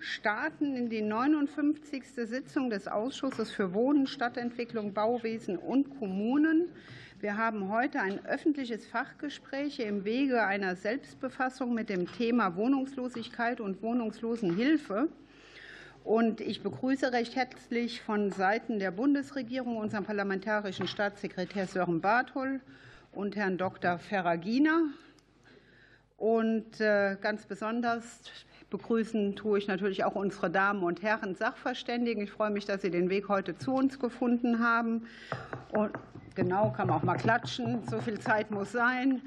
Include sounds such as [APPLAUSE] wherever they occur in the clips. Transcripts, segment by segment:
starten in die 59. Sitzung des Ausschusses für Wohnen, Stadtentwicklung, Bauwesen und Kommunen. Wir haben heute ein öffentliches Fachgespräch im Wege einer Selbstbefassung mit dem Thema Wohnungslosigkeit und Wohnungslosenhilfe. Und ich begrüße recht herzlich von Seiten der Bundesregierung unseren parlamentarischen Staatssekretär Sören Barthol und Herrn Dr. Ferragina. Und äh, ganz besonders begrüßen tue ich natürlich auch unsere Damen und Herren Sachverständigen. Ich freue mich, dass Sie den Weg heute zu uns gefunden haben. Und genau, kann man auch mal klatschen. So viel Zeit muss sein.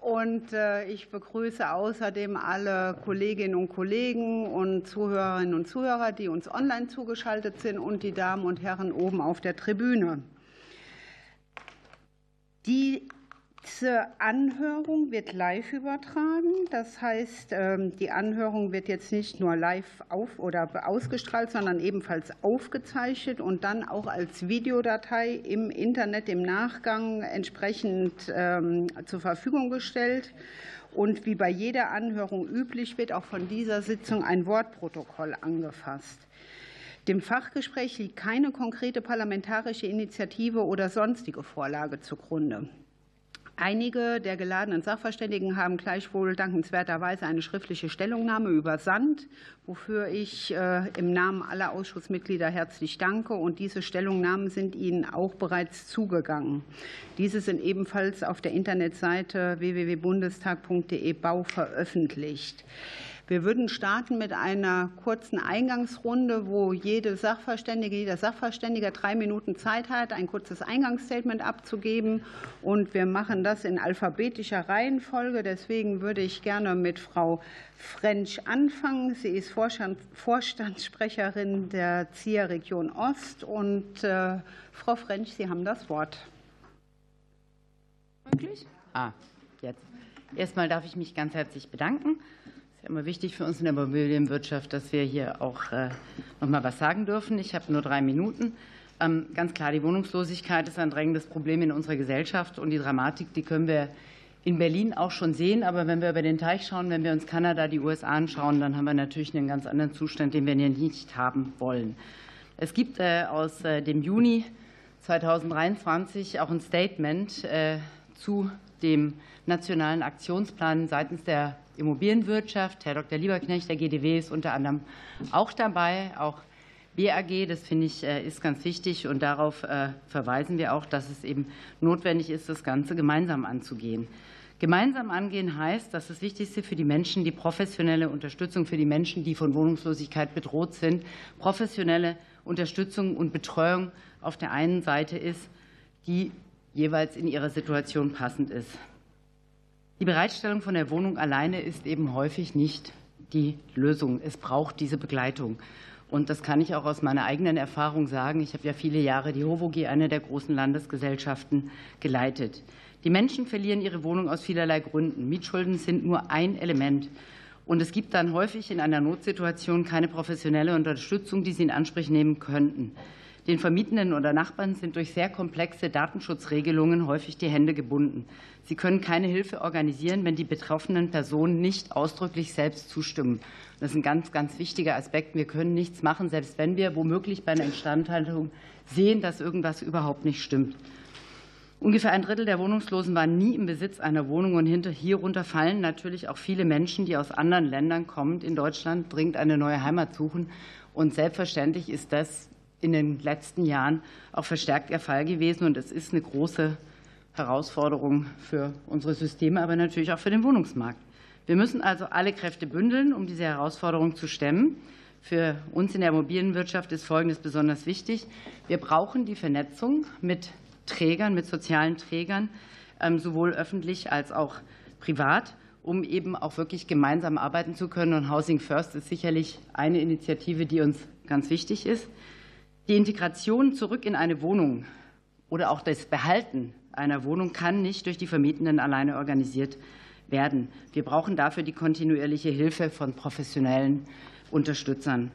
Und äh, ich begrüße außerdem alle Kolleginnen und Kollegen und Zuhörerinnen und Zuhörer, die uns online zugeschaltet sind, und die Damen und Herren oben auf der Tribüne. Die diese Anhörung wird live übertragen. Das heißt, ähm, die Anhörung wird jetzt nicht nur live auf oder ausgestrahlt, sondern ebenfalls aufgezeichnet und dann auch als Videodatei im Internet im Nachgang entsprechend ähm, zur Verfügung gestellt. Und wie bei jeder Anhörung üblich, wird auch von dieser Sitzung ein Wortprotokoll angefasst. Dem Fachgespräch liegt keine konkrete parlamentarische Initiative oder sonstige Vorlage zugrunde. Einige der geladenen Sachverständigen haben gleichwohl dankenswerterweise eine schriftliche Stellungnahme übersandt, wofür ich äh, im Namen aller Ausschussmitglieder herzlich danke. Und diese Stellungnahmen sind Ihnen auch bereits zugegangen. Diese sind ebenfalls auf der Internetseite www.bundestag.de Bau veröffentlicht. Wir würden starten mit einer kurzen Eingangsrunde, wo jede Sachverständige, jeder Sachverständige drei Minuten Zeit hat, ein kurzes Eingangsstatement abzugeben. Und wir machen das in alphabetischer Reihenfolge. Deswegen würde ich gerne mit Frau French anfangen. Sie ist Vorstandssprecherin der ZIA Region Ost. Und äh, Frau French, Sie haben das Wort. Möglich? Ah, jetzt. Erstmal darf ich mich ganz herzlich bedanken immer wichtig für uns in der Immobilienwirtschaft, dass wir hier auch äh, noch mal was sagen dürfen. Ich habe nur drei Minuten. Ähm, ganz klar, die Wohnungslosigkeit ist ein drängendes Problem in unserer Gesellschaft und die Dramatik, die können wir in Berlin auch schon sehen. Aber wenn wir über den Teich schauen, wenn wir uns Kanada, die USA anschauen, dann haben wir natürlich einen ganz anderen Zustand, den wir nicht haben wollen. Es gibt äh, aus äh, dem Juni 2023 auch ein Statement zu dem nationalen Aktionsplan seitens der Immobilienwirtschaft. Herr Dr. Lieberknecht der GDW ist unter anderem auch dabei, auch BAG, das finde ich, äh, ist ganz wichtig und darauf äh, verweisen wir auch, dass es eben notwendig ist, das Ganze gemeinsam anzugehen. Gemeinsam angehen heißt, dass das Wichtigste für die Menschen die professionelle Unterstützung für die Menschen, die von Wohnungslosigkeit bedroht sind, professionelle Unterstützung und Betreuung auf der einen Seite ist, die jeweils in ihrer Situation passend ist. Die Bereitstellung von der Wohnung alleine ist eben häufig nicht die Lösung. Es braucht diese Begleitung. Und das kann ich auch aus meiner eigenen Erfahrung sagen. Ich habe ja viele Jahre die HOVOG, eine der großen Landesgesellschaften, geleitet. Die Menschen verlieren ihre Wohnung aus vielerlei Gründen. Mietschulden sind nur ein Element. Und es gibt dann häufig in einer Notsituation keine professionelle Unterstützung, die sie in Anspruch nehmen könnten. Den Vermietenden oder Nachbarn sind durch sehr komplexe Datenschutzregelungen häufig die Hände gebunden. Sie können keine Hilfe organisieren, wenn die betroffenen Personen nicht ausdrücklich selbst zustimmen. Das ist ein ganz, ganz wichtiger Aspekt. Wir können nichts machen, selbst wenn wir womöglich bei einer Instandhaltung sehen, dass irgendwas überhaupt nicht stimmt. Ungefähr ein Drittel der Wohnungslosen waren nie im Besitz einer Wohnung und hierunter fallen natürlich auch viele Menschen, die aus anderen Ländern kommend in Deutschland dringend eine neue Heimat suchen. Und selbstverständlich ist das in den letzten Jahren auch verstärkt der Fall gewesen. Und es ist eine große Herausforderung für unsere Systeme, aber natürlich auch für den Wohnungsmarkt. Wir müssen also alle Kräfte bündeln, um diese Herausforderung zu stemmen. Für uns in der Immobilienwirtschaft ist Folgendes besonders wichtig. Wir brauchen die Vernetzung mit Trägern, mit sozialen Trägern, ähm, sowohl öffentlich als auch privat, um eben auch wirklich gemeinsam arbeiten zu können. Und Housing First ist sicherlich eine Initiative, die uns ganz wichtig ist. Die Integration zurück in eine Wohnung oder auch das Behalten einer Wohnung kann nicht durch die Vermietenden alleine organisiert werden. Wir brauchen dafür die kontinuierliche Hilfe von professionellen Unterstützern.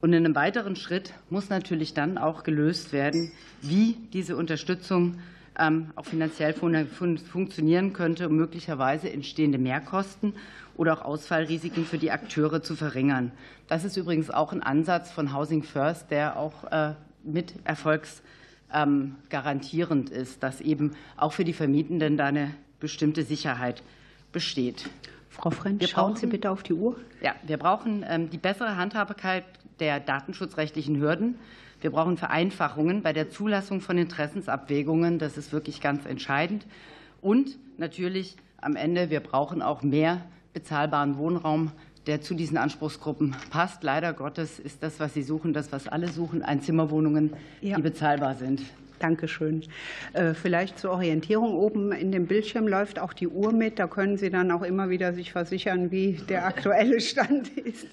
Und in einem weiteren Schritt muss natürlich dann auch gelöst werden, wie diese Unterstützung auch finanziell funktionieren könnte, um möglicherweise entstehende Mehrkosten oder auch Ausfallrisiken für die Akteure zu verringern. Das ist übrigens auch ein Ansatz von Housing First, der auch äh, mit erfolgsgarantierend ist, dass eben auch für die Vermietenden da eine bestimmte Sicherheit besteht. Frau Frenz, schauen Sie bitte auf die Uhr. Ja, wir brauchen ähm, die bessere Handhabbarkeit der datenschutzrechtlichen Hürden. Wir brauchen Vereinfachungen bei der Zulassung von Interessensabwägungen. Das ist wirklich ganz entscheidend. Und natürlich am Ende, wir brauchen auch mehr bezahlbaren Wohnraum, der zu diesen Anspruchsgruppen passt. Leider Gottes ist das, was Sie suchen, das, was alle suchen, Einzimmerwohnungen, die ja. bezahlbar sind. Dankeschön. Äh, vielleicht zur Orientierung oben in dem Bildschirm läuft auch die Uhr mit. Da können Sie dann auch immer wieder sich versichern, wie der aktuelle Stand [LAUGHS] ist.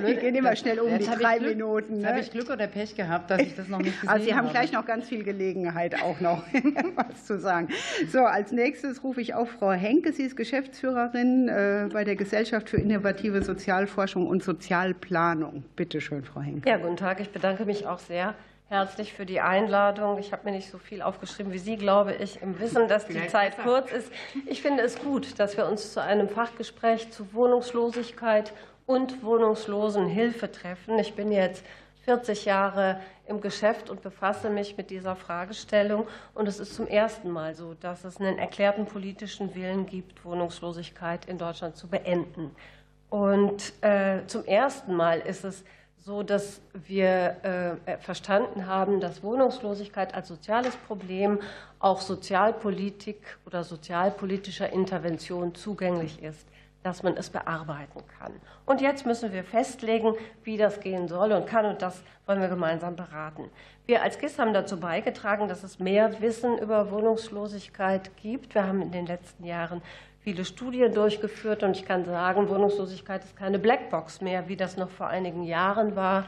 Wir gehen immer schnell um die drei Minuten. Ne? Habe ich Glück oder Pech gehabt, dass ich das noch nicht gesehen habe? Also Sie haben habe. gleich noch ganz viel Gelegenheit, auch noch [LAUGHS] was zu sagen. So, als nächstes rufe ich auf Frau Henke. Sie ist Geschäftsführerin äh, bei der Gesellschaft für innovative Sozialforschung und Sozialplanung. Bitte schön, Frau Henke. Ja, guten Tag. Ich bedanke mich auch sehr herzlich für die Einladung. Ich habe mir nicht so viel aufgeschrieben wie Sie, glaube ich, im Wissen, dass die Zeit kurz ist. Ich finde es gut, dass wir uns zu einem Fachgespräch zu Wohnungslosigkeit und Wohnungslosenhilfe treffen. Ich bin jetzt 40 Jahre im Geschäft und befasse mich mit dieser Fragestellung. Und es ist zum ersten Mal so, dass es einen erklärten politischen Willen gibt, Wohnungslosigkeit in Deutschland zu beenden. Und äh, zum ersten Mal ist es so dass wir äh, verstanden haben, dass Wohnungslosigkeit als soziales Problem auch Sozialpolitik oder sozialpolitischer Intervention zugänglich ist, dass man es bearbeiten kann. Und jetzt müssen wir festlegen, wie das gehen soll und kann, und das wollen wir gemeinsam beraten. Wir als GIS haben dazu beigetragen, dass es mehr Wissen über Wohnungslosigkeit gibt. Wir haben in den letzten Jahren viele Studien durchgeführt und ich kann sagen, Wohnungslosigkeit ist keine Blackbox mehr, wie das noch vor einigen Jahren war,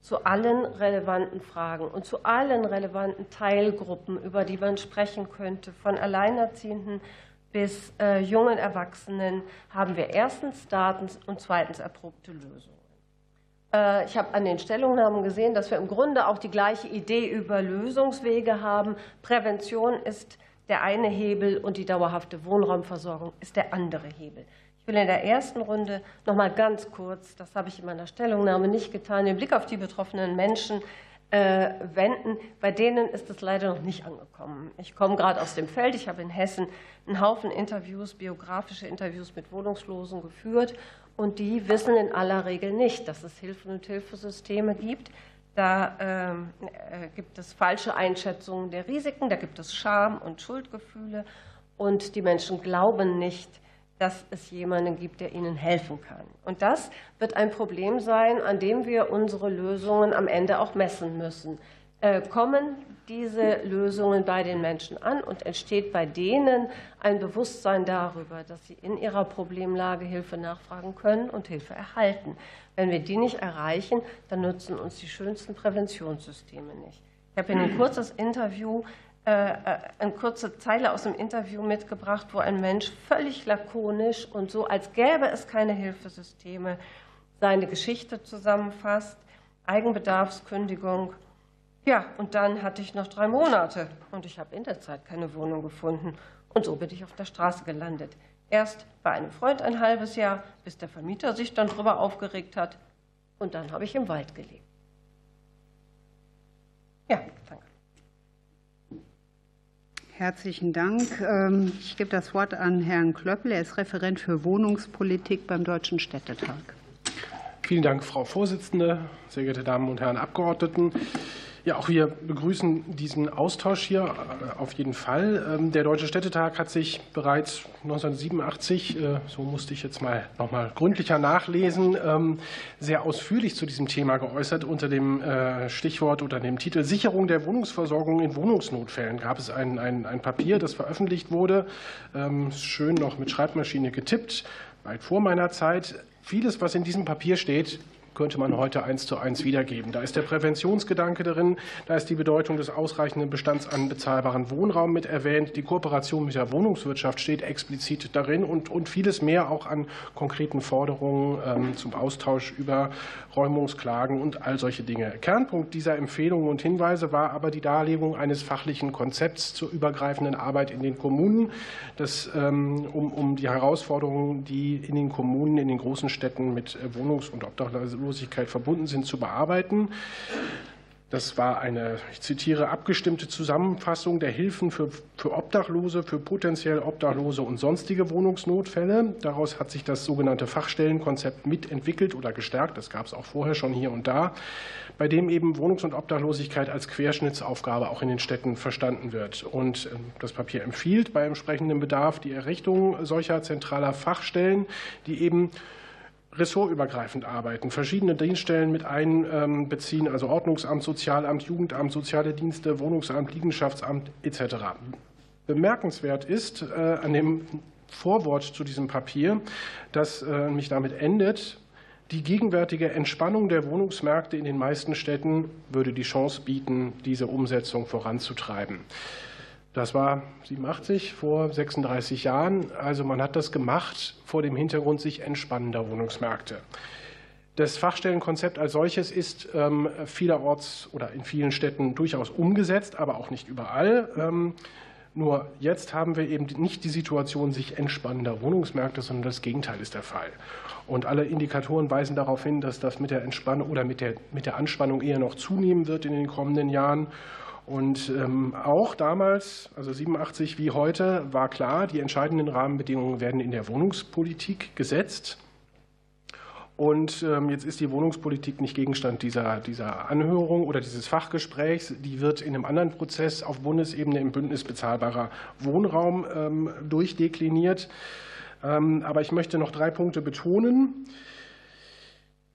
zu allen relevanten Fragen und zu allen relevanten Teilgruppen, über die man sprechen könnte, von Alleinerziehenden bis äh, jungen Erwachsenen, haben wir erstens Daten und zweitens erprobte Lösungen. Äh, ich habe an den Stellungnahmen gesehen, dass wir im Grunde auch die gleiche Idee über Lösungswege haben. Prävention ist der eine Hebel und die dauerhafte Wohnraumversorgung ist der andere Hebel. Ich will in der ersten Runde noch mal ganz kurz, das habe ich in meiner Stellungnahme nicht getan, den Blick auf die betroffenen Menschen äh, wenden. Bei denen ist es leider noch nicht angekommen. Ich komme gerade aus dem Feld. Ich habe in Hessen einen Haufen Interviews, biografische Interviews mit Wohnungslosen geführt. Und die wissen in aller Regel nicht, dass es Hilfen und Hilfesysteme gibt, da ähm, äh, gibt es falsche Einschätzungen der Risiken, da gibt es Scham und Schuldgefühle und die Menschen glauben nicht, dass es jemanden gibt, der ihnen helfen kann. Und das wird ein Problem sein, an dem wir unsere Lösungen am Ende auch messen müssen. Äh, kommen diese Lösungen bei den Menschen an und entsteht bei denen ein Bewusstsein darüber, dass sie in ihrer Problemlage Hilfe nachfragen können und Hilfe erhalten. Wenn wir die nicht erreichen, dann nutzen uns die schönsten Präventionssysteme nicht. Ich habe Ihnen ein kurzes Interview, äh, äh, eine kurze Zeile aus dem Interview mitgebracht, wo ein Mensch völlig lakonisch und so, als gäbe es keine Hilfesysteme, seine Geschichte zusammenfasst. Eigenbedarfskündigung. Ja, und dann hatte ich noch drei Monate und ich habe in der Zeit keine Wohnung gefunden. Und so bin ich auf der Straße gelandet. Erst bei einem Freund ein halbes Jahr, bis der Vermieter sich dann darüber aufgeregt hat. Und dann habe ich im Wald gelebt. Ja, danke. Herzlichen Dank. Ähm, ich gebe das Wort an Herrn Klöppel. Er ist Referent für Wohnungspolitik beim Deutschen Städtetag. Vielen Dank, Frau Vorsitzende, sehr geehrte Damen und Herren Abgeordneten. Ja, auch wir begrüßen diesen Austausch hier äh, auf jeden Fall. Ähm, der Deutsche Städtetag hat sich bereits 1987, äh, so musste ich jetzt mal noch mal gründlicher nachlesen, ähm, sehr ausführlich zu diesem Thema geäußert. Unter dem äh, Stichwort oder dem Titel Sicherung der Wohnungsversorgung in Wohnungsnotfällen gab es ein, ein, ein Papier, das veröffentlicht wurde, ähm, schön noch mit Schreibmaschine getippt, weit vor meiner Zeit. Vieles, was in diesem Papier steht, könnte man heute eins zu eins wiedergeben. Da ist der Präventionsgedanke drin, da ist die Bedeutung des ausreichenden Bestands an bezahlbaren Wohnraum mit erwähnt, die Kooperation mit der Wohnungswirtschaft steht explizit darin und, und vieles mehr auch an konkreten Forderungen ähm, zum Austausch über Räumungsklagen und all solche Dinge. Kernpunkt dieser Empfehlungen und Hinweise war aber die Darlegung eines fachlichen Konzepts zur übergreifenden Arbeit in den Kommunen, das, ähm, um, um die Herausforderungen, die in den Kommunen, in den großen Städten mit Wohnungs- und Obdachlosigkeit verbunden sind, zu bearbeiten. Das war eine, ich zitiere, abgestimmte Zusammenfassung der Hilfen für, für Obdachlose, für potenziell Obdachlose und sonstige Wohnungsnotfälle. Daraus hat sich das sogenannte Fachstellenkonzept mitentwickelt oder gestärkt. Das gab es auch vorher schon hier und da, bei dem eben Wohnungs- und Obdachlosigkeit als Querschnittsaufgabe auch in den Städten verstanden wird. Und ähm, das Papier empfiehlt bei entsprechendem Bedarf die Errichtung solcher zentraler Fachstellen, die eben ressortübergreifend arbeiten, verschiedene Dienststellen mit einbeziehen, also Ordnungsamt, Sozialamt, Jugendamt, soziale Dienste, Wohnungsamt, Liegenschaftsamt etc. Bemerkenswert ist äh, an dem Vorwort zu diesem Papier, das äh, mich damit endet, die gegenwärtige Entspannung der Wohnungsmärkte in den meisten Städten würde die Chance bieten, diese Umsetzung voranzutreiben. Das war 87 vor 36 Jahren. Also man hat das gemacht vor dem Hintergrund sich entspannender Wohnungsmärkte. Das Fachstellenkonzept als solches ist ähm, vielerorts oder in vielen Städten durchaus umgesetzt, aber auch nicht überall. Ähm, nur jetzt haben wir eben nicht die Situation sich entspannender Wohnungsmärkte, sondern das Gegenteil ist der Fall. Und alle Indikatoren weisen darauf hin, dass das mit der Entspannung oder mit der, mit der Anspannung eher noch zunehmen wird in den kommenden Jahren. Und ähm, auch damals, also 87 wie heute, war klar, die entscheidenden Rahmenbedingungen werden in der Wohnungspolitik gesetzt. Und ähm, jetzt ist die Wohnungspolitik nicht Gegenstand dieser, dieser Anhörung oder dieses Fachgesprächs. Die wird in einem anderen Prozess auf Bundesebene im Bündnis bezahlbarer Wohnraum ähm, durchdekliniert. Aber ich möchte noch drei Punkte betonen.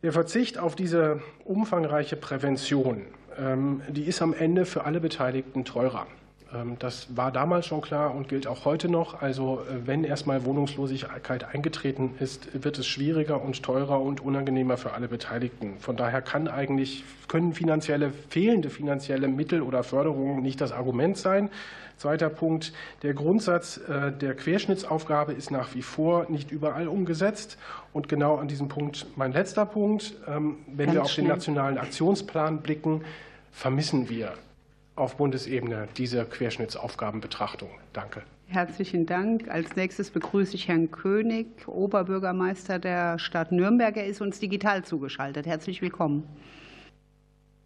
Der Verzicht auf diese umfangreiche Prävention die ist am Ende für alle Beteiligten teurer. Ähm, das war damals schon klar und gilt auch heute noch. Also äh, wenn erstmal Wohnungslosigkeit eingetreten ist, wird es schwieriger und teurer und unangenehmer für alle Beteiligten. Von daher kann eigentlich, können finanzielle, fehlende finanzielle Mittel oder Förderungen nicht das Argument sein. Zweiter Punkt. Der Grundsatz äh, der Querschnittsaufgabe ist nach wie vor nicht überall umgesetzt. Und genau an diesem Punkt mein letzter Punkt. Ähm, wenn Ganz wir auf schnell. den nationalen Aktionsplan blicken, vermissen wir auf Bundesebene diese Querschnittsaufgabenbetrachtung. Danke. Herzlichen Dank. Als nächstes begrüße ich Herrn König, Oberbürgermeister der Stadt Nürnberg. Er ist uns digital zugeschaltet. Herzlich willkommen.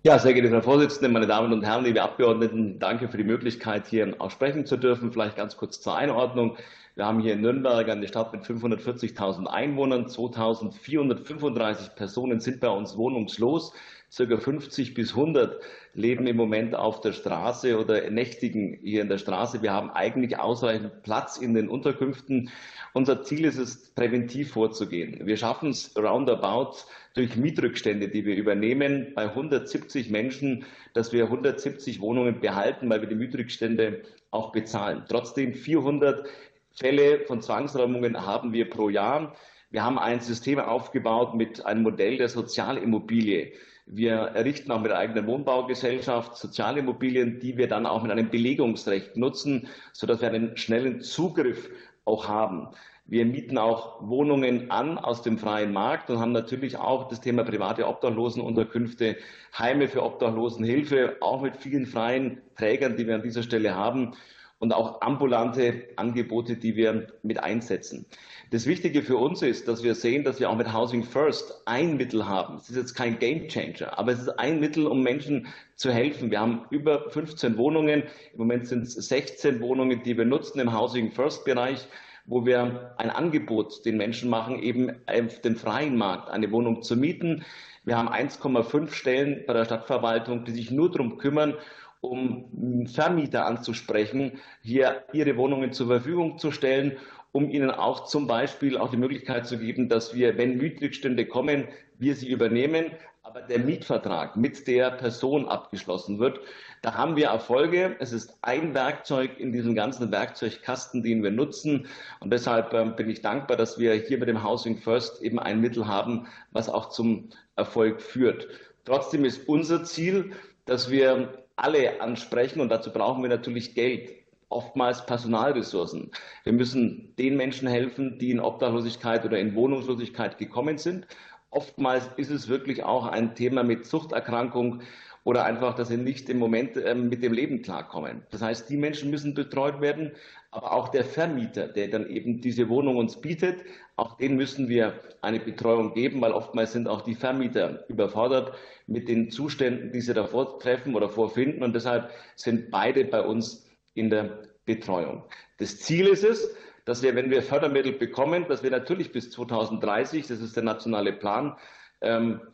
Ja, sehr geehrte Frau Vorsitzende, meine Damen und Herren, liebe Abgeordneten, danke für die Möglichkeit, hier auch sprechen zu dürfen. Vielleicht ganz kurz zur Einordnung. Wir haben hier in Nürnberg eine Stadt mit 540.000 Einwohnern. 2.435 Personen sind bei uns wohnungslos. Circa 50 bis 100 leben im Moment auf der Straße oder nächtigen hier in der Straße. Wir haben eigentlich ausreichend Platz in den Unterkünften. Unser Ziel ist es, präventiv vorzugehen. Wir schaffen es roundabout durch Mietrückstände, die wir übernehmen, bei 170 Menschen, dass wir 170 Wohnungen behalten, weil wir die Mietrückstände auch bezahlen. Trotzdem 400 Fälle von Zwangsräumungen haben wir pro Jahr. Wir haben ein System aufgebaut mit einem Modell der Sozialimmobilie. Wir errichten auch mit der eigenen Wohnbaugesellschaft Sozialimmobilien, die wir dann auch mit einem Belegungsrecht nutzen, sodass wir einen schnellen Zugriff auch haben. Wir mieten auch Wohnungen an aus dem freien Markt und haben natürlich auch das Thema private Obdachlosenunterkünfte, Heime für Obdachlosenhilfe, auch mit vielen freien Trägern, die wir an dieser Stelle haben und auch ambulante Angebote, die wir mit einsetzen. Das Wichtige für uns ist, dass wir sehen, dass wir auch mit Housing First ein Mittel haben. Es ist jetzt kein Game Changer, aber es ist ein Mittel, um Menschen zu helfen. Wir haben über 15 Wohnungen. Im Moment sind es 16 Wohnungen, die wir nutzen im Housing First Bereich wo wir ein Angebot den Menschen machen, eben auf dem freien Markt eine Wohnung zu mieten. Wir haben 1,5 Stellen bei der Stadtverwaltung, die sich nur darum kümmern, um Vermieter anzusprechen, hier ihre Wohnungen zur Verfügung zu stellen um ihnen auch zum Beispiel auch die Möglichkeit zu geben, dass wir, wenn Mietrückstände kommen, wir sie übernehmen, aber der Mietvertrag mit der Person abgeschlossen wird, da haben wir Erfolge. Es ist ein Werkzeug in diesem ganzen Werkzeugkasten, den wir nutzen. Und deshalb ähm, bin ich dankbar, dass wir hier mit dem Housing First eben ein Mittel haben, was auch zum Erfolg führt. Trotzdem ist unser Ziel, dass wir alle ansprechen und dazu brauchen wir natürlich Geld oftmals Personalressourcen. Wir müssen den Menschen helfen, die in Obdachlosigkeit oder in Wohnungslosigkeit gekommen sind. Oftmals ist es wirklich auch ein Thema mit Suchterkrankung oder einfach, dass sie nicht im Moment ähm, mit dem Leben klarkommen. Das heißt, die Menschen müssen betreut werden, aber auch der Vermieter, der dann eben diese Wohnung uns bietet, auch den müssen wir eine Betreuung geben, weil oftmals sind auch die Vermieter überfordert mit den Zuständen, die sie davor treffen oder vorfinden. Und deshalb sind beide bei uns in der Betreuung. Das Ziel ist es, dass wir, wenn wir Fördermittel bekommen, dass wir natürlich bis 2030, das ist der nationale Plan,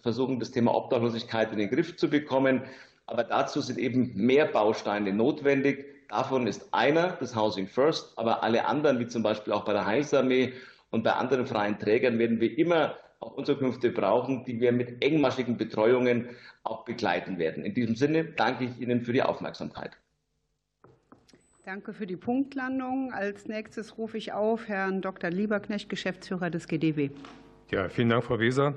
versuchen, das Thema Obdachlosigkeit in den Griff zu bekommen. Aber dazu sind eben mehr Bausteine notwendig. Davon ist einer das Housing First, aber alle anderen, wie zum Beispiel auch bei der Heilsarmee und bei anderen freien Trägern, werden wir immer auch Unterkünfte brauchen, die wir mit engmaschigen Betreuungen auch begleiten werden. In diesem Sinne danke ich Ihnen für die Aufmerksamkeit. Danke für die Punktlandung. Als nächstes rufe ich auf Herrn Dr. Lieberknecht, Geschäftsführer des GDW. Ja, vielen Dank, Frau Weser.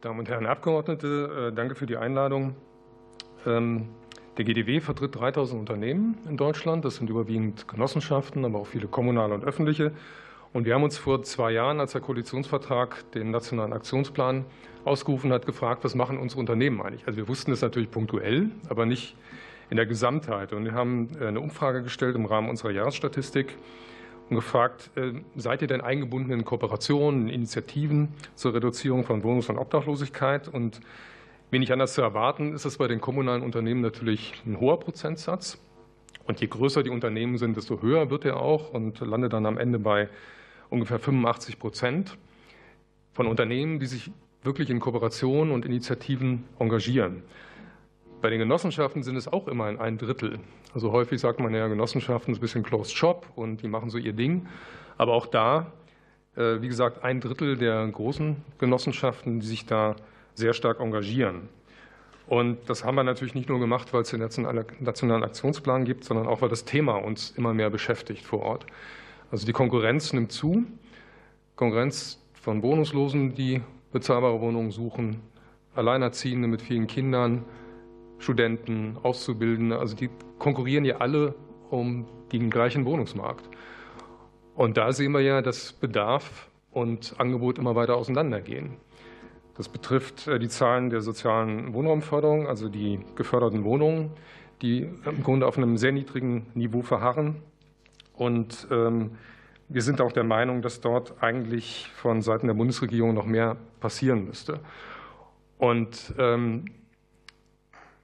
Damen und Herren Abgeordnete, äh, danke für die Einladung. Ähm, der GDW vertritt 3000 Unternehmen in Deutschland. Das sind überwiegend Genossenschaften, aber auch viele kommunale und öffentliche. Und wir haben uns vor zwei Jahren, als der Koalitionsvertrag den nationalen Aktionsplan ausgerufen hat, gefragt, was machen unsere Unternehmen eigentlich? Also wir wussten es natürlich punktuell, aber nicht in der Gesamtheit. Und wir haben äh, eine Umfrage gestellt im Rahmen unserer Jahresstatistik und gefragt, äh, seid ihr denn eingebunden in Kooperationen, in Initiativen zur Reduzierung von Wohnungs- und Obdachlosigkeit? Und wenig anders zu erwarten ist es bei den kommunalen Unternehmen natürlich ein hoher Prozentsatz. Und je größer die Unternehmen sind, desto höher wird er auch und landet dann am Ende bei ungefähr 85 Prozent von Unternehmen, die sich wirklich in Kooperationen und Initiativen engagieren. Bei den Genossenschaften sind es auch immerhin ein Drittel. Also häufig sagt man ja, Genossenschaften ist ein bisschen Closed Shop und die machen so ihr Ding. Aber auch da, äh, wie gesagt, ein Drittel der großen Genossenschaften, die sich da sehr stark engagieren. Und das haben wir natürlich nicht nur gemacht, weil es den nationalen Aktionsplan gibt, sondern auch, weil das Thema uns immer mehr beschäftigt vor Ort. Also die Konkurrenz nimmt zu. Konkurrenz von Wohnungslosen, die bezahlbare Wohnungen suchen, Alleinerziehende mit vielen Kindern, Studenten, Auszubildende, also die konkurrieren ja alle um den gleichen Wohnungsmarkt. Und da sehen wir ja, dass Bedarf und Angebot immer weiter auseinandergehen. Das betrifft äh, die Zahlen der sozialen Wohnraumförderung, also die geförderten Wohnungen, die im Grunde auf einem sehr niedrigen Niveau verharren. Und ähm, wir sind auch der Meinung, dass dort eigentlich von Seiten der Bundesregierung noch mehr passieren müsste. Und ähm,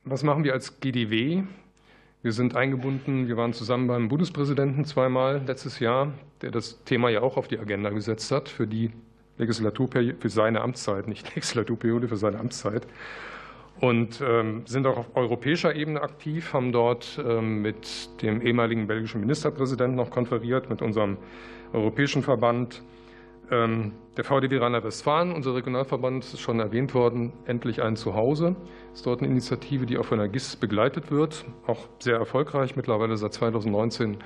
was machen wir als GDW? Wir sind eingebunden, wir waren zusammen beim Bundespräsidenten zweimal letztes Jahr, der das Thema ja auch auf die Agenda gesetzt hat für die Legislaturperiode, für seine Amtszeit, nicht [LAUGHS] Legislaturperiode, für seine Amtszeit. Und ähm, sind auch auf europäischer Ebene aktiv, haben dort ähm, mit dem ehemaligen belgischen Ministerpräsidenten noch konferiert, mit unserem europäischen Verband der VDW Rheinland-Westfalen, unser Regionalverband, ist schon erwähnt worden, endlich ein Zuhause. Ist dort eine Initiative, die auch von der GIS begleitet wird, auch sehr erfolgreich, mittlerweile seit 2019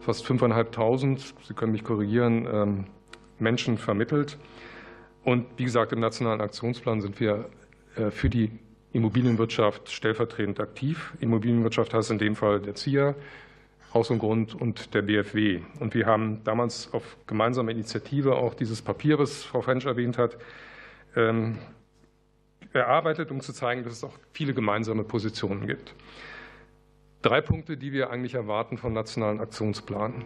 fast 5.500, Sie können mich korrigieren, ähm, Menschen vermittelt. Und wie gesagt, im Nationalen Aktionsplan sind wir äh, für die Immobilienwirtschaft stellvertretend aktiv. Immobilienwirtschaft heißt in dem Fall der ZIA, Haus und Grund und der BFW. Und wir haben damals auf gemeinsame Initiative auch dieses Papier, was Frau Frensch erwähnt hat, ähm, erarbeitet, um zu zeigen, dass es auch viele gemeinsame Positionen gibt. Drei Punkte, die wir eigentlich erwarten vom Nationalen Aktionsplan.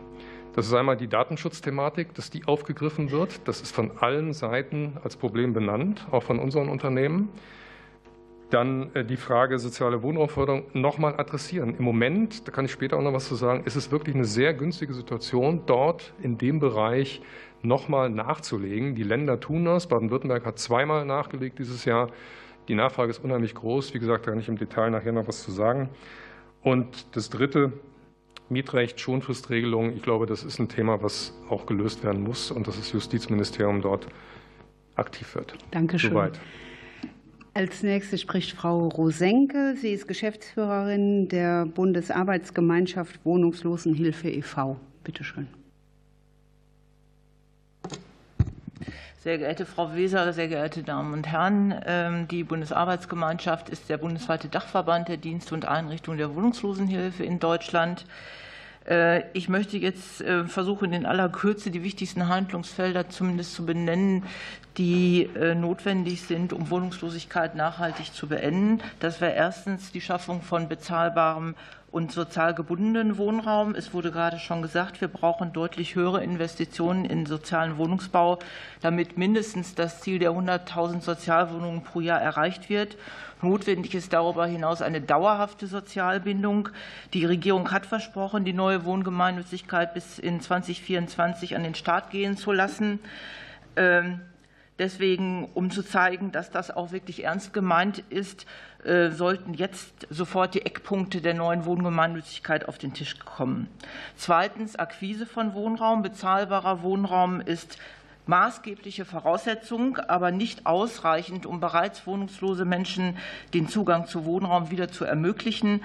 Das ist einmal die Datenschutzthematik, dass die aufgegriffen wird. Das ist von allen Seiten als Problem benannt, auch von unseren Unternehmen dann äh, die Frage soziale Wohnraumförderung nochmal adressieren. Im Moment, da kann ich später auch noch was zu sagen, ist es wirklich eine sehr günstige Situation, dort in dem Bereich nochmal nachzulegen. Die Länder tun das. Baden-Württemberg hat zweimal nachgelegt dieses Jahr. Die Nachfrage ist unheimlich groß. Wie gesagt, da kann ich im Detail nachher noch was zu sagen. Und das Dritte, Mietrecht, Schonfristregelung. Ich glaube, das ist ein Thema, was auch gelöst werden muss und dass das Justizministerium dort aktiv wird. Dankeschön. Soweit. Als nächste spricht Frau Rosenke. Sie ist Geschäftsführerin der Bundesarbeitsgemeinschaft Wohnungslosenhilfe e.V. Bitte schön. Sehr geehrte Frau Weser, sehr geehrte Damen und Herren, ähm, die Bundesarbeitsgemeinschaft ist der bundesweite Dachverband der Dienste und Einrichtungen der Wohnungslosenhilfe in Deutschland. Äh, ich möchte jetzt äh, versuchen, in aller Kürze die wichtigsten Handlungsfelder zumindest zu benennen, die äh, notwendig sind, um Wohnungslosigkeit nachhaltig zu beenden. Das wäre erstens die Schaffung von bezahlbarem und sozial gebundenen Wohnraum. Es wurde gerade schon gesagt, wir brauchen deutlich höhere Investitionen in sozialen Wohnungsbau, damit mindestens das Ziel der 100.000 Sozialwohnungen pro Jahr erreicht wird. Notwendig ist darüber hinaus eine dauerhafte Sozialbindung. Die Regierung hat versprochen, die neue Wohngemeinnützigkeit bis in 2024 an den Start gehen zu lassen. Deswegen, um zu zeigen, dass das auch wirklich ernst gemeint ist, äh, sollten jetzt sofort die Eckpunkte der neuen Wohngemeinnützigkeit auf den Tisch kommen. Zweitens, Akquise von Wohnraum. Bezahlbarer Wohnraum ist maßgebliche Voraussetzung, aber nicht ausreichend, um bereits wohnungslose Menschen den Zugang zu Wohnraum wieder zu ermöglichen.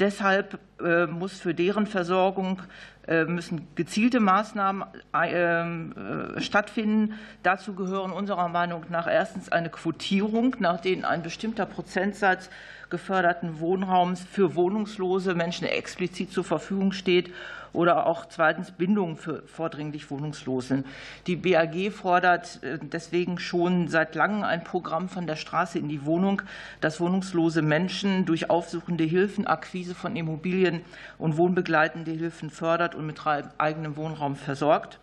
Deshalb äh, muss für deren Versorgung äh, müssen gezielte Maßnahmen äh, stattfinden. Dazu gehören unserer Meinung nach erstens eine Quotierung, nach denen ein bestimmter Prozentsatz geförderten Wohnraums für wohnungslose Menschen explizit zur Verfügung steht oder auch zweitens Bindung für vordringlich Wohnungslose. Die BAG fordert äh, deswegen schon seit langem ein Programm von der Straße in die Wohnung, das wohnungslose Menschen durch aufsuchende Hilfen, Akquise von Immobilien und wohnbegleitende Hilfen fördert und mit eigenem Wohnraum versorgt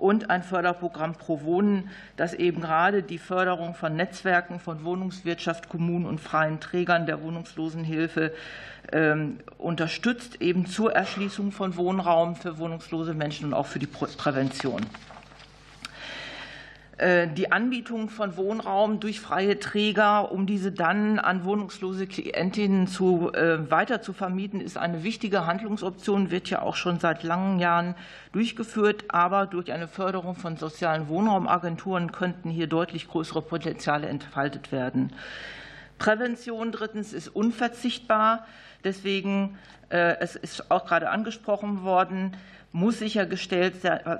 und ein Förderprogramm Pro Wohnen, das eben gerade die Förderung von Netzwerken von Wohnungswirtschaft, Kommunen und freien Trägern der Wohnungslosenhilfe ähm, unterstützt, eben zur Erschließung von Wohnraum für wohnungslose Menschen und auch für die Prävention. Äh, die Anbietung von Wohnraum durch freie Träger, um diese dann an wohnungslose Klientinnen zu, äh, weiter zu vermieten, ist eine wichtige Handlungsoption, wird ja auch schon seit langen Jahren durchgeführt. Aber durch eine Förderung von sozialen Wohnraumagenturen könnten hier deutlich größere Potenziale entfaltet werden. Prävention drittens ist unverzichtbar. Deswegen, äh, es ist auch gerade angesprochen worden, muss sichergestellt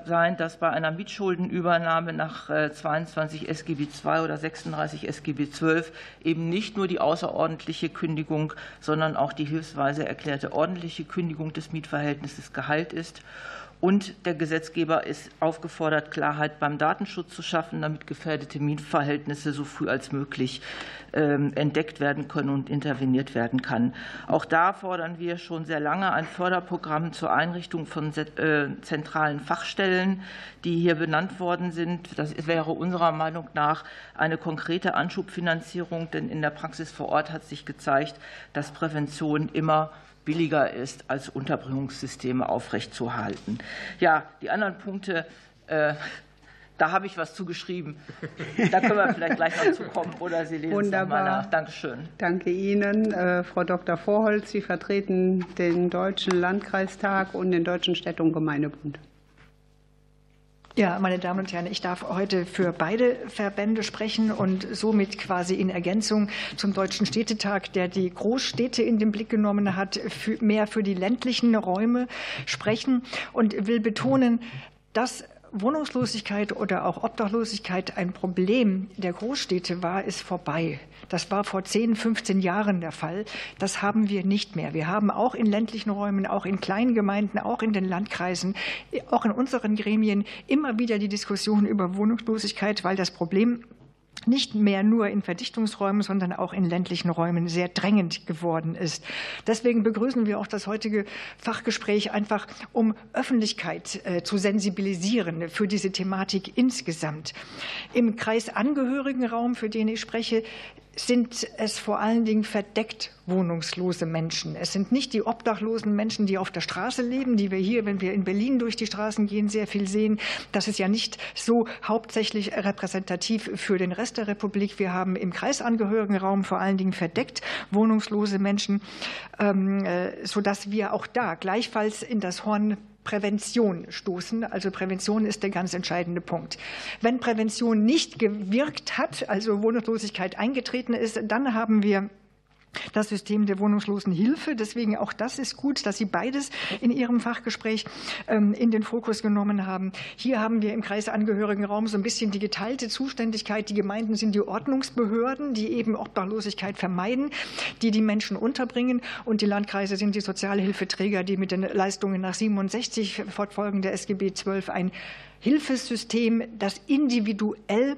sein, dass bei einer Mietschuldenübernahme nach 22 SGB II oder 36 SGB XII eben nicht nur die außerordentliche Kündigung, sondern auch die hilfsweise erklärte ordentliche Kündigung des Mietverhältnisses Gehalt ist. Und der Gesetzgeber ist aufgefordert, Klarheit beim Datenschutz zu schaffen, damit gefährdete Mietverhältnisse so früh als möglich ähm, entdeckt werden können und interveniert werden kann. Auch da fordern wir schon sehr lange ein Förderprogramm zur Einrichtung von äh, zentralen Fachstellen, die hier benannt worden sind. Das wäre unserer Meinung nach eine konkrete Anschubfinanzierung, denn in der Praxis vor Ort hat sich gezeigt, dass Prävention immer billiger ist, als Unterbringungssysteme aufrechtzuerhalten. Ja, die anderen Punkte, äh, da habe ich was zugeschrieben. Da können wir vielleicht gleich noch zukommen oder Sie lesen Wunderbar. es nochmal nach. Dankeschön. Danke Ihnen, äh, Frau Dr. Vorholz. Sie vertreten den Deutschen Landkreistag und den Deutschen Städte- und Gemeindebund. Ja, meine Damen und Herren, ich darf heute für beide Verbände sprechen und somit quasi in Ergänzung zum Deutschen Städtetag, der die Großstädte in den Blick genommen hat, mehr für die ländlichen Räume sprechen und will betonen, dass Wohnungslosigkeit oder auch Obdachlosigkeit ein Problem der Großstädte war, ist vorbei. Das war vor 10, 15 Jahren der Fall. Das haben wir nicht mehr. Wir haben auch in ländlichen Räumen, auch in kleinen Gemeinden, auch in den Landkreisen, auch in unseren Gremien immer wieder die Diskussion über Wohnungslosigkeit, weil das Problem nicht mehr nur in Verdichtungsräumen, sondern auch in ländlichen Räumen sehr drängend geworden ist. Deswegen begrüßen wir auch das heutige Fachgespräch einfach, um Öffentlichkeit äh, zu sensibilisieren für diese Thematik insgesamt. Im Kreis Angehörigenraum, für den ich spreche, sind es vor allen Dingen verdeckt wohnungslose Menschen. Es sind nicht die obdachlosen Menschen, die auf der Straße leben, die wir hier, wenn wir in Berlin durch die Straßen gehen, sehr viel sehen. Das ist ja nicht so hauptsächlich repräsentativ für den Rest der Republik. Wir haben im Kreisangehörigenraum vor allen Dingen verdeckt wohnungslose Menschen, ähm, äh, sodass wir auch da gleichfalls in das Horn Prävention stoßen. Also Prävention ist der ganz entscheidende Punkt. Wenn Prävention nicht gewirkt hat, also Wohnungslosigkeit eingetreten ist, dann haben wir das System der Wohnungslosenhilfe. Deswegen auch das ist gut, dass Sie beides in Ihrem Fachgespräch ähm, in den Fokus genommen haben. Hier haben wir im Kreisangehörigenraum so ein bisschen die geteilte Zuständigkeit. Die Gemeinden sind die Ordnungsbehörden, die eben Obdachlosigkeit vermeiden, die die Menschen unterbringen. Und die Landkreise sind die Sozialhilfeträger, die mit den Leistungen nach 67 fortfolgende SGB 12 ein Hilfesystem, das individuell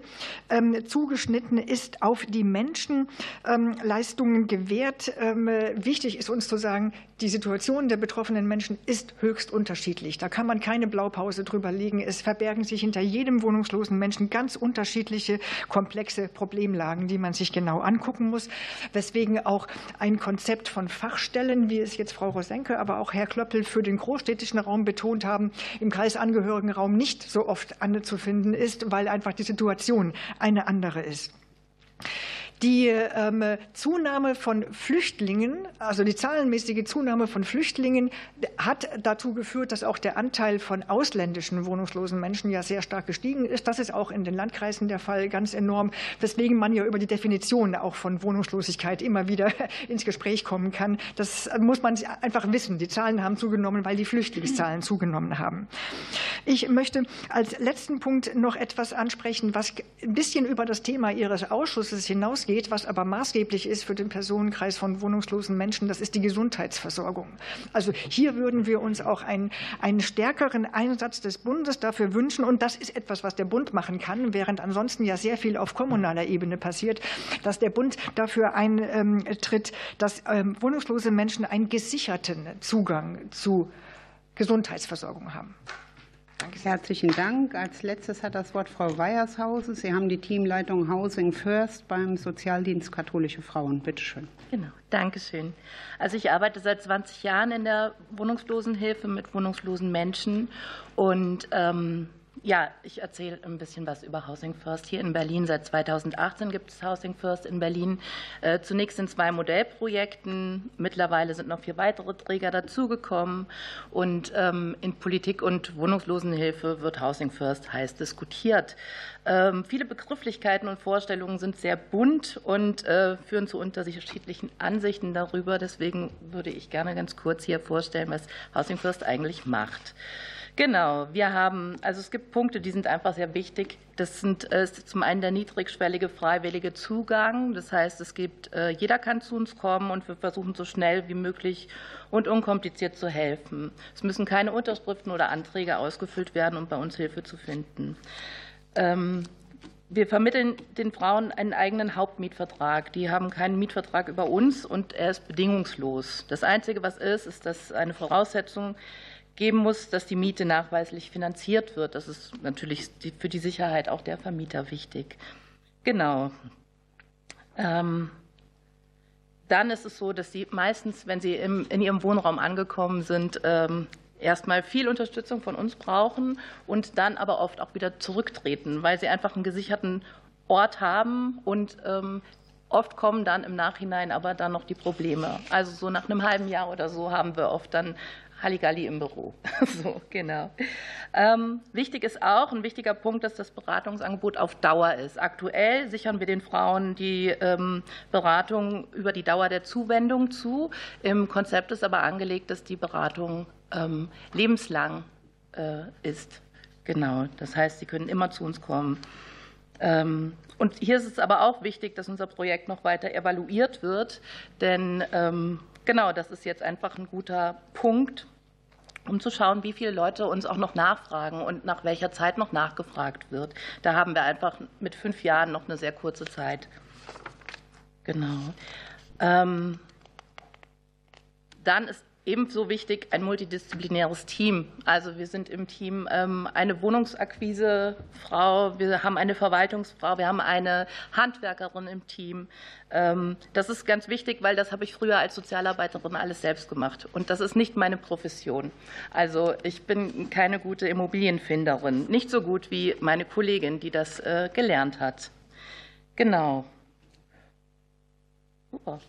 ähm, zugeschnitten ist auf die Menschen, ähm, Leistungen gewährt. Ähm, wichtig ist uns zu sagen, die Situation der betroffenen Menschen ist höchst unterschiedlich. Da kann man keine Blaupause drüber legen. Es verbergen sich hinter jedem wohnungslosen Menschen ganz unterschiedliche, komplexe Problemlagen, die man sich genau angucken muss. Weswegen auch ein Konzept von Fachstellen, wie es jetzt Frau Rosenke, aber auch Herr Klöppel für den großstädtischen Raum betont haben, im kreisangehörigen Raum nicht so oft anzufinden ist, weil einfach die Situation eine andere ist. Die ähm, Zunahme von Flüchtlingen, also die zahlenmäßige Zunahme von Flüchtlingen, hat dazu geführt, dass auch der Anteil von ausländischen wohnungslosen Menschen ja sehr stark gestiegen ist. Das ist auch in den Landkreisen der Fall ganz enorm, weswegen man ja über die Definition auch von Wohnungslosigkeit immer wieder [LAUGHS] ins Gespräch kommen kann. Das muss man einfach wissen. Die Zahlen haben zugenommen, weil die Flüchtlingszahlen zugenommen haben. Ich möchte als letzten Punkt noch etwas ansprechen, was ein bisschen über das Thema Ihres Ausschusses hinausgeht geht, was aber maßgeblich ist für den Personenkreis von wohnungslosen Menschen, das ist die Gesundheitsversorgung. Also hier würden wir uns auch einen, einen stärkeren Einsatz des Bundes dafür wünschen. Und das ist etwas, was der Bund machen kann, während ansonsten ja sehr viel auf kommunaler Ebene passiert, dass der Bund dafür eintritt, dass ähm, wohnungslose Menschen einen gesicherten Zugang zu Gesundheitsversorgung haben. Herzlichen Dank. Als letztes hat das Wort Frau Weiershausen. Sie haben die Teamleitung Housing First beim Sozialdienst Katholische Frauen. Bitte schön. Genau, danke schön. Also ich arbeite seit 20 Jahren in der Wohnungslosenhilfe mit wohnungslosen Menschen und ähm, ja, ich erzähle ein bisschen was über Housing First hier in Berlin. Seit 2018 gibt es Housing First in Berlin. Äh, zunächst in zwei Modellprojekten. Mittlerweile sind noch vier weitere Träger dazugekommen. Und ähm, in Politik und Wohnungslosenhilfe wird Housing First heiß diskutiert. Ähm, viele Begrifflichkeiten und Vorstellungen sind sehr bunt und äh, führen zu unterschiedlichen Ansichten darüber. Deswegen würde ich gerne ganz kurz hier vorstellen, was Housing First eigentlich macht. Genau, wir haben, also es gibt Punkte, die sind einfach sehr wichtig. Das sind äh, ist zum einen der niedrigschwellige freiwillige Zugang. Das heißt, es gibt, äh, jeder kann zu uns kommen und wir versuchen so schnell wie möglich und unkompliziert zu helfen. Es müssen keine Unterschriften oder Anträge ausgefüllt werden, um bei uns Hilfe zu finden. Ähm, wir vermitteln den Frauen einen eigenen Hauptmietvertrag. Die haben keinen Mietvertrag über uns und er ist bedingungslos. Das Einzige, was ist, ist, dass eine Voraussetzung geben muss, dass die Miete nachweislich finanziert wird. Das ist natürlich für die Sicherheit auch der Vermieter wichtig. Genau. Ähm, dann ist es so, dass sie meistens, wenn sie in ihrem Wohnraum angekommen sind, ähm, erstmal viel Unterstützung von uns brauchen und dann aber oft auch wieder zurücktreten, weil sie einfach einen gesicherten Ort haben und ähm, oft kommen dann im Nachhinein aber dann noch die Probleme. Also so nach einem halben Jahr oder so haben wir oft dann Halligalli im Büro. [LAUGHS] so, genau. Ähm, wichtig ist auch, ein wichtiger Punkt, dass das Beratungsangebot auf Dauer ist. Aktuell sichern wir den Frauen die ähm, Beratung über die Dauer der Zuwendung zu. Im Konzept ist aber angelegt, dass die Beratung ähm, lebenslang äh, ist. Genau. Das heißt, sie können immer zu uns kommen. Ähm, und hier ist es aber auch wichtig, dass unser Projekt noch weiter evaluiert wird, denn ähm, genau, das ist jetzt einfach ein guter Punkt, um zu schauen, wie viele Leute uns auch noch nachfragen und nach welcher Zeit noch nachgefragt wird. Da haben wir einfach mit fünf Jahren noch eine sehr kurze Zeit. Genau. Ähm, dann ist ebenso wichtig ein multidisziplinäres Team. Also wir sind im Team ähm, eine Wohnungsakquisefrau, wir haben eine Verwaltungsfrau, wir haben eine Handwerkerin im Team. Ähm, das ist ganz wichtig, weil das habe ich früher als Sozialarbeiterin alles selbst gemacht. Und das ist nicht meine Profession. Also ich bin keine gute Immobilienfinderin, nicht so gut wie meine Kollegin, die das äh, gelernt hat. Genau. Super.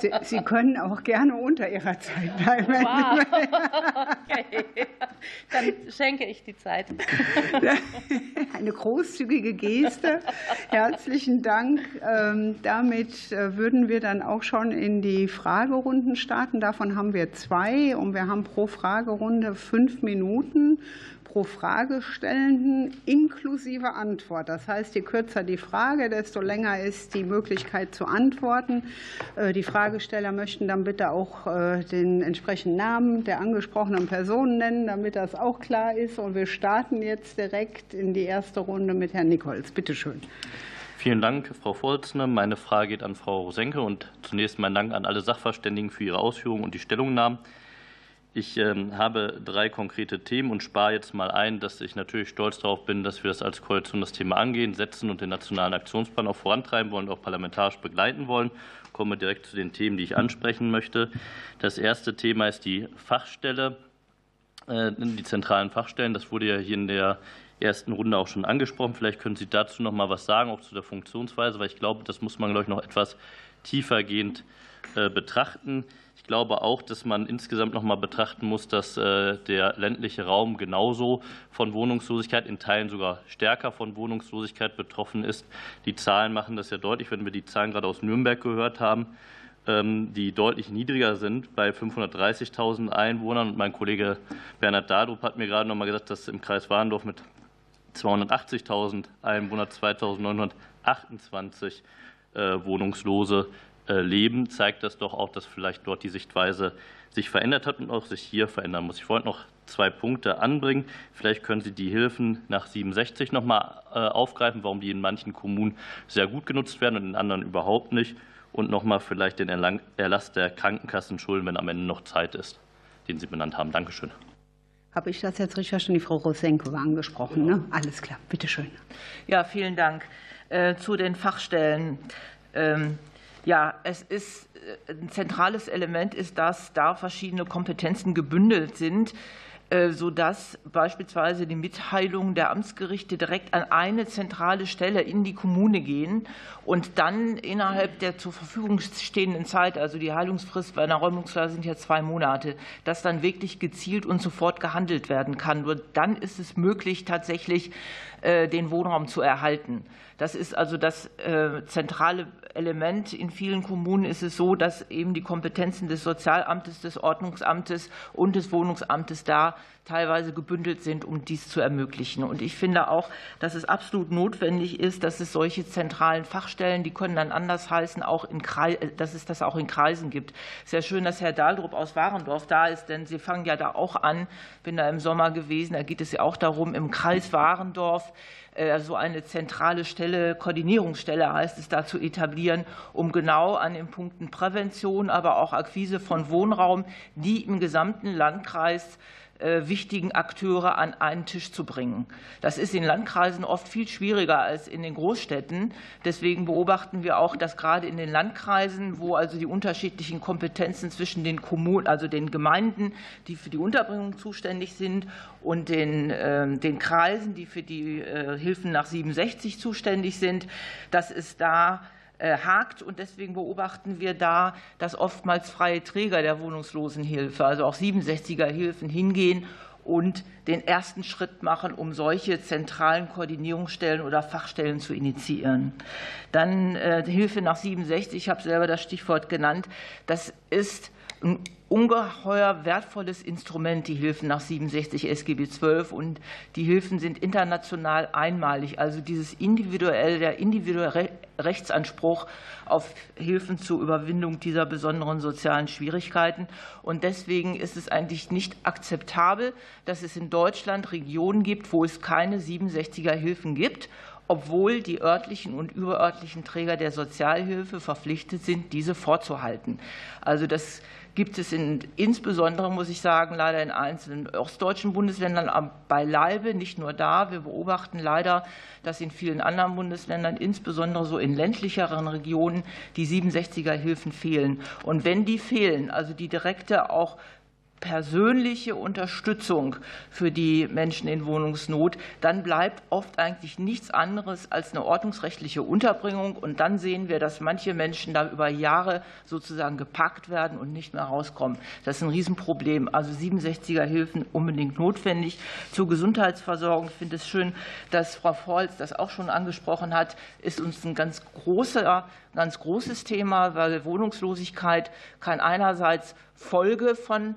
Sie, Sie, können auch gerne unter Ihrer Zeit bleiben. Wow. [LAUGHS] Okay. Dann schenke ich die Zeit. [LAUGHS] Eine großzügige Geste. Herzlichen Dank. Ähm, damit äh, würden wir dann auch schon in die Fragerunden starten. Davon haben wir zwei und wir haben pro Fragerunde fünf Minuten pro Fragestellenden inklusive Antwort. Das heißt, je kürzer die Frage, desto länger ist die Möglichkeit zu antworten. Äh, die Fragesteller möchten dann bitte auch äh, den entsprechenden Namen der angesprochenen Person nennen, damit das auch klar ist. Und wir starten jetzt direkt in die erste Runde mit Herrn Nichols. Bitte schön. Vielen Dank, Frau Vorsitzende. Meine Frage geht an Frau Rosenke und zunächst mein Dank an alle Sachverständigen für ihre Ausführungen und die Stellungnahmen. Ich ähm, habe drei konkrete Themen und spare jetzt mal ein, dass ich natürlich stolz darauf bin, dass wir das als Koalition das Thema angehen, setzen und den nationalen Aktionsplan auch vorantreiben wollen und auch parlamentarisch begleiten wollen. Ich komme direkt zu den Themen, die ich ansprechen möchte. Das erste Thema ist die Fachstelle, äh, die zentralen Fachstellen. Das wurde ja hier in der ersten Runde auch schon angesprochen. Vielleicht können Sie dazu noch mal was sagen, auch zu der Funktionsweise, weil ich glaube, das muss man, glaube ich, noch etwas tiefergehend äh, betrachten. Ich glaube auch, dass man insgesamt noch mal betrachten muss, dass äh, der ländliche Raum genauso von Wohnungslosigkeit, in Teilen sogar stärker von Wohnungslosigkeit betroffen ist. Die Zahlen machen das ja deutlich, wenn wir die Zahlen gerade aus Nürnberg gehört haben, ähm, die deutlich niedriger sind bei 530.000 Einwohnern. Und mein Kollege Bernhard Dadrup hat mir gerade noch mal gesagt, dass im Kreis Warendorf mit 280.000 Einwohnern 2928 äh, Wohnungslose leben, zeigt das doch auch, dass vielleicht dort die Sichtweise sich verändert hat und auch sich hier verändern muss. Ich wollte noch zwei Punkte anbringen. Vielleicht können Sie die Hilfen nach 67 noch mal äh, aufgreifen, warum die in manchen Kommunen sehr gut genutzt werden und in anderen überhaupt nicht. Und noch mal vielleicht den Erlass der Krankenkassenschulden, wenn am Ende noch Zeit ist, den Sie benannt haben. Dankeschön. Habe ich das jetzt richtig verstanden? Die Frau Rosenko war angesprochen. Ne? Alles klar, bitte schön. Ja, vielen Dank. Äh, zu den Fachstellen. Ja, es ist äh, ein zentrales Element ist, dass da verschiedene Kompetenzen gebündelt sind äh, sodass beispielsweise die Mitteilungen der Amtsgerichte direkt an eine zentrale Stelle in die Kommune gehen und dann innerhalb der zur Verfügung stehenden Zeit, also die Heilungsfrist bei einer Räumungsklage sind ja zwei Monate, dass dann wirklich gezielt und sofort gehandelt werden kann. Nur dann ist es möglich, tatsächlich den Wohnraum zu erhalten. Das ist also das äh, zentrale Element. In vielen Kommunen ist es so, dass eben die Kompetenzen des Sozialamtes, des Ordnungsamtes und des Wohnungsamtes da teilweise gebündelt sind, um dies zu ermöglichen. Und ich finde auch, dass es absolut notwendig ist, dass es solche zentralen Fachstellen, die können dann anders heißen, auch in Kreis, dass es das auch in Kreisen gibt. Sehr schön, dass Herr Dahldrup aus Warendorf da ist, denn Sie fangen ja da auch an. Bin da im Sommer gewesen. Da geht es ja auch darum, im Kreis Warendorf äh, so eine zentrale Stelle, Koordinierungsstelle heißt es, da zu etablieren, um genau an den Punkten Prävention, aber auch Akquise von Wohnraum, die im gesamten Landkreis äh, wichtigen Akteure an einen Tisch zu bringen. Das ist in Landkreisen oft viel schwieriger als in den Großstädten. Deswegen beobachten wir auch, dass gerade in den Landkreisen, wo also die unterschiedlichen Kompetenzen zwischen den Kommunen, also den Gemeinden, die für die Unterbringung zuständig sind, und den, ähm, den Kreisen, die für die äh, Hilfen nach 67 zuständig sind, dass es da äh, hakt. Und deswegen beobachten wir da, dass oftmals freie Träger der Wohnungslosenhilfe, also auch 67er Hilfen, hingehen und den ersten Schritt machen, um solche zentralen Koordinierungsstellen oder Fachstellen zu initiieren. Dann äh, Hilfe nach 67, ich habe selber das Stichwort genannt, das ist ein ungeheuer wertvolles Instrument, die Hilfen nach 67 SGB XII. Und die Hilfen sind international einmalig. Also dieses individuelle, der individuelle Rechtsanspruch auf Hilfen zur Überwindung dieser besonderen sozialen Schwierigkeiten. Und deswegen ist es eigentlich nicht akzeptabel, dass es in Deutschland Regionen gibt, wo es keine 67er Hilfen gibt obwohl die örtlichen und überörtlichen Träger der Sozialhilfe verpflichtet sind, diese vorzuhalten. Also das gibt es in, insbesondere, muss ich sagen, leider in einzelnen ostdeutschen Bundesländern beileibe, nicht nur da. Wir beobachten leider, dass in vielen anderen Bundesländern, insbesondere so in ländlicheren Regionen, die 67er Hilfen fehlen. Und wenn die fehlen, also die direkte auch persönliche Unterstützung für die Menschen in Wohnungsnot, dann bleibt oft eigentlich nichts anderes als eine ordnungsrechtliche Unterbringung. Und dann sehen wir, dass manche Menschen da über Jahre sozusagen gepackt werden und nicht mehr rauskommen. Das ist ein Riesenproblem. Also 67er Hilfen unbedingt notwendig. Zur Gesundheitsversorgung finde es schön, dass Frau Volz das auch schon angesprochen hat, ist uns ein ganz großer ganz großes Thema, weil Wohnungslosigkeit kann einerseits Folge von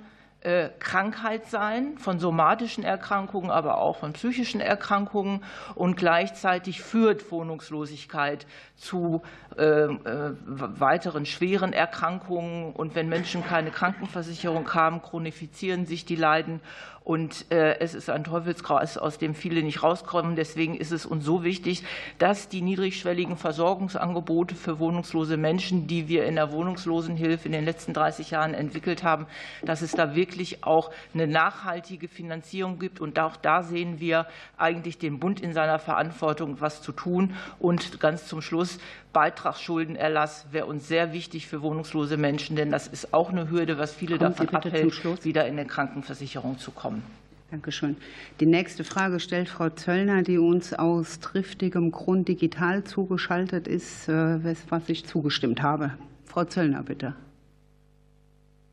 Krankheit sein, von somatischen Erkrankungen, aber auch von psychischen Erkrankungen. Und gleichzeitig führt Wohnungslosigkeit zu äh, äh, weiteren schweren Erkrankungen. Und wenn Menschen keine Krankenversicherung haben, chronifizieren sich die Leiden. Und äh, es ist ein Teufelskreis, aus dem viele nicht rauskommen. Deswegen ist es uns so wichtig, dass die niedrigschwelligen Versorgungsangebote für wohnungslose Menschen, die wir in der Wohnungslosenhilfe in den letzten 30 Jahren entwickelt haben, dass es da wirklich auch eine nachhaltige Finanzierung gibt. Und auch da sehen wir eigentlich den Bund in seiner Verantwortung, was zu tun. Und ganz zum Schluss Beitragsschuldenerlass wäre uns sehr wichtig für wohnungslose Menschen, denn das ist auch eine Hürde, was viele Kommen davon abhält, wieder in eine Krankenversicherung zu kommen. Danke schön. Die nächste Frage stellt Frau Zöllner, die uns aus triftigem Grund digital zugeschaltet ist, äh, was ich zugestimmt habe. Frau Zöllner, bitte.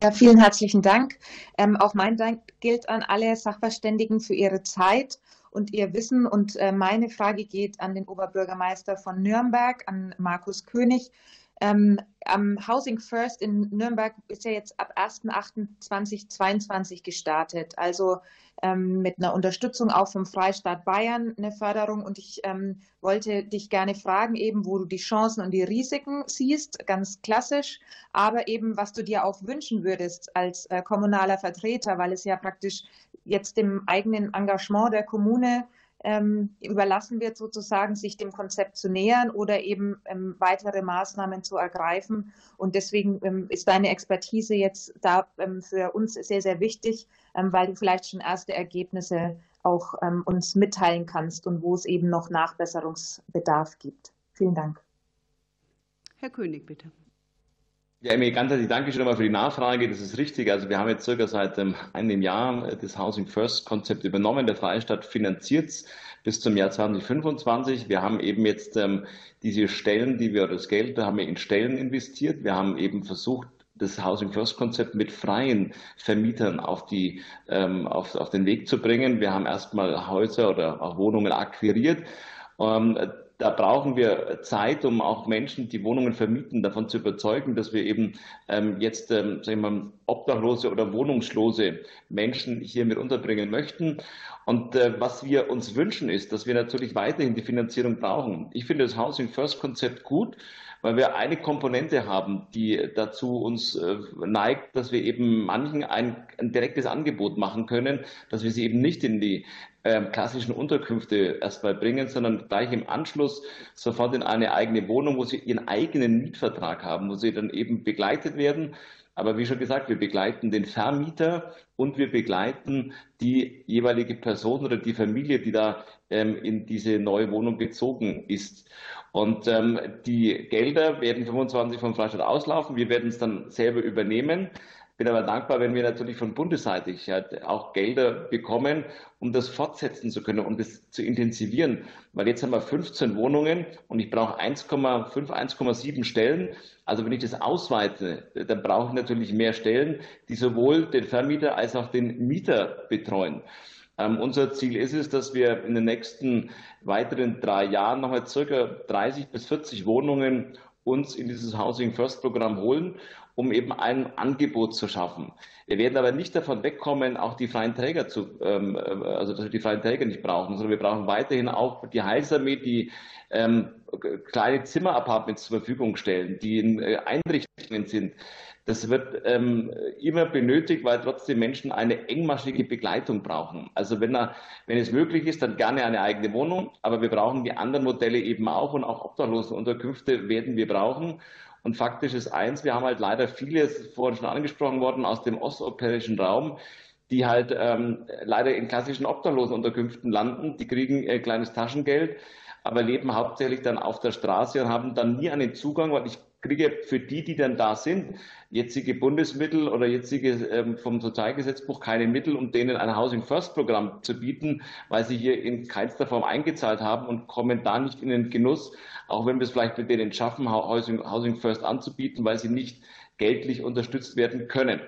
Ja, vielen herzlichen Dank. Ähm, auch mein Dank gilt an alle Sachverständigen für ihre Zeit und ihr Wissen. Und äh, meine Frage geht an den Oberbürgermeister von Nürnberg, an Markus König. Ähm, am Housing First in Nürnberg ist ja jetzt ab 1.8.2022 gestartet. Also ähm, mit einer Unterstützung auch vom Freistaat Bayern eine Förderung. Und ich ähm, wollte dich gerne fragen, eben, wo du die Chancen und die Risiken siehst, ganz klassisch, aber eben, was du dir auch wünschen würdest als äh, kommunaler Vertreter, weil es ja praktisch jetzt dem eigenen Engagement der Kommune ähm, überlassen wird, sozusagen sich dem Konzept zu nähern oder eben ähm, weitere Maßnahmen zu ergreifen. Und deswegen ähm, ist deine Expertise jetzt da für uns sehr, sehr wichtig, weil du vielleicht schon erste Ergebnisse auch uns mitteilen kannst und wo es eben noch Nachbesserungsbedarf gibt. Vielen Dank. Herr König, bitte. Ja, Emil, ganz herzlich danke schon einmal für die Nachfrage. Das ist richtig. Also wir haben jetzt circa seit ähm, einem Jahr äh, das Housing First Konzept übernommen. Der Freistaat finanziert es bis zum Jahr 2025. Wir haben eben jetzt ähm, diese Stellen, die wir, das Geld, da haben wir in Stellen investiert. Wir haben eben versucht, das Housing First Konzept mit freien Vermietern auf, die, ähm, auf, auf den Weg zu bringen. Wir haben erstmal Häuser oder auch Wohnungen akquiriert. Da brauchen wir Zeit, um auch Menschen, die Wohnungen vermieten, davon zu überzeugen, dass wir eben ähm, jetzt ähm, sagen wir mal, obdachlose oder wohnungslose Menschen hier mit unterbringen möchten. Und äh, was wir uns wünschen, ist, dass wir natürlich weiterhin die Finanzierung brauchen. Ich finde das Housing First Konzept gut weil wir eine Komponente haben, die dazu uns äh, neigt, dass wir eben manchen ein, ein direktes Angebot machen können, dass wir sie eben nicht in die ähm, klassischen Unterkünfte erstmal bringen, sondern gleich im Anschluss sofort in eine eigene Wohnung, wo sie ihren eigenen Mietvertrag haben, wo sie dann eben begleitet werden. Aber wie schon gesagt, wir begleiten den Vermieter und wir begleiten die jeweilige Person oder die Familie, die da ähm, in diese neue Wohnung gezogen ist. Und ähm, die Gelder werden 25 vom Freistaat auslaufen. Wir werden es dann selber übernehmen bin aber dankbar, wenn wir natürlich von Bundesseite auch Gelder bekommen, um das fortsetzen zu können, um das zu intensivieren. Weil jetzt haben wir 15 Wohnungen und ich brauche 1,5, 1,7 Stellen. Also wenn ich das ausweite, dann brauche ich natürlich mehr Stellen, die sowohl den Vermieter als auch den Mieter betreuen. Ähm, unser Ziel ist es, dass wir in den nächsten weiteren drei Jahren nochmal circa 30 bis 40 Wohnungen uns in dieses Housing First Programm holen um eben ein Angebot zu schaffen. Wir werden aber nicht davon wegkommen, auch die freien Träger zu, ähm, äh, also dass wir die freien Träger nicht brauchen, sondern wir brauchen weiterhin auch die Heilsarmee, die ähm, kleine Zimmerapartments zur Verfügung stellen, die in äh, Einrichtungen sind. Das wird ähm, immer benötigt, weil trotzdem Menschen eine engmaschige Begleitung brauchen. Also wenn, er, wenn es möglich ist, dann gerne eine eigene Wohnung, aber wir brauchen die anderen Modelle eben auch und auch Obdachlosenunterkünfte werden wir brauchen. Und faktisch ist eins, wir haben halt leider viele, ist vorhin schon angesprochen worden, aus dem osteuropäischen Raum, die halt ähm, leider in klassischen Obdachlosenunterkünften landen. Die kriegen äh, kleines Taschengeld, aber leben hauptsächlich dann auf der Straße und haben dann nie einen Zugang, weil ich kriege für die, die dann da sind, jetzige Bundesmittel oder jetzige ähm, vom Sozialgesetzbuch keine Mittel, um denen ein Housing First Programm zu bieten, weil sie hier in keinster Form eingezahlt haben und kommen da nicht in den Genuss, auch wenn wir es vielleicht mit denen schaffen, Housing First anzubieten, weil sie nicht geldlich unterstützt werden können.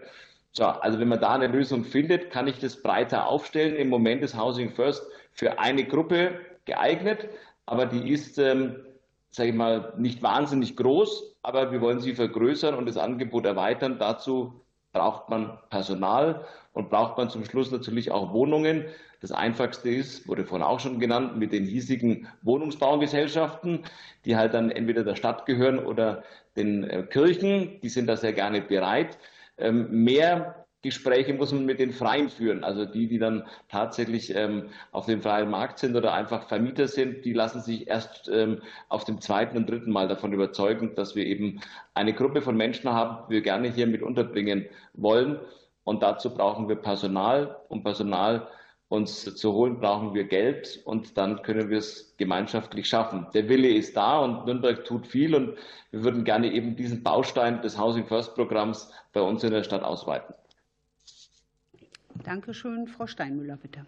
So, also wenn man da eine Lösung findet, kann ich das breiter aufstellen. Im Moment ist Housing First für eine Gruppe geeignet, aber die ist, ähm, sage ich mal, nicht wahnsinnig groß, aber wir wollen sie vergrößern und das Angebot erweitern. Dazu braucht man Personal und braucht man zum Schluss natürlich auch Wohnungen. Das Einfachste ist, wurde vorhin auch schon genannt, mit den hiesigen Wohnungsbaugesellschaften, die halt dann entweder der Stadt gehören oder den äh, Kirchen. Die sind da sehr gerne bereit. Ähm, mehr Gespräche muss man mit den Freien führen. Also die, die dann tatsächlich ähm, auf dem freien Markt sind oder einfach Vermieter sind, die lassen sich erst ähm, auf dem zweiten und dritten Mal davon überzeugen, dass wir eben eine Gruppe von Menschen haben, die wir gerne hier mit unterbringen wollen. Und dazu brauchen wir Personal. Um Personal uns zu holen, brauchen wir Geld und dann können wir es gemeinschaftlich schaffen. Der Wille ist da und Nürnberg tut viel und wir würden gerne eben diesen Baustein des Housing First Programms bei uns in der Stadt ausweiten. Dankeschön. Frau Steinmüller, bitte.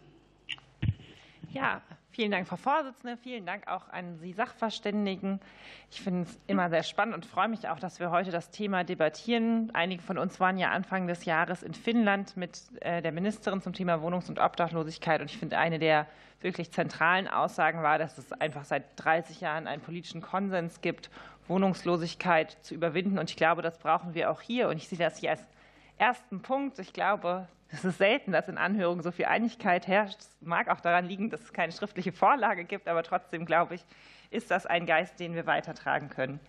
Ja, vielen Dank, Frau Vorsitzende. Vielen Dank auch an Sie Sachverständigen. Ich finde es immer sehr spannend und freue mich auch, dass wir heute das Thema debattieren. Einige von uns waren ja Anfang des Jahres in Finnland mit äh, der Ministerin zum Thema Wohnungs- und Obdachlosigkeit. Und ich finde, eine der wirklich zentralen Aussagen war, dass es einfach seit 30 Jahren einen politischen Konsens gibt, Wohnungslosigkeit zu überwinden. Und ich glaube, das brauchen wir auch hier. Und ich sehe das hier als ersten Punkt. Ich glaube, es ist selten, dass in Anhörungen so viel Einigkeit herrscht. Es mag auch daran liegen, dass es keine schriftliche Vorlage gibt, aber trotzdem, glaube ich, ist das ein Geist, den wir weitertragen können.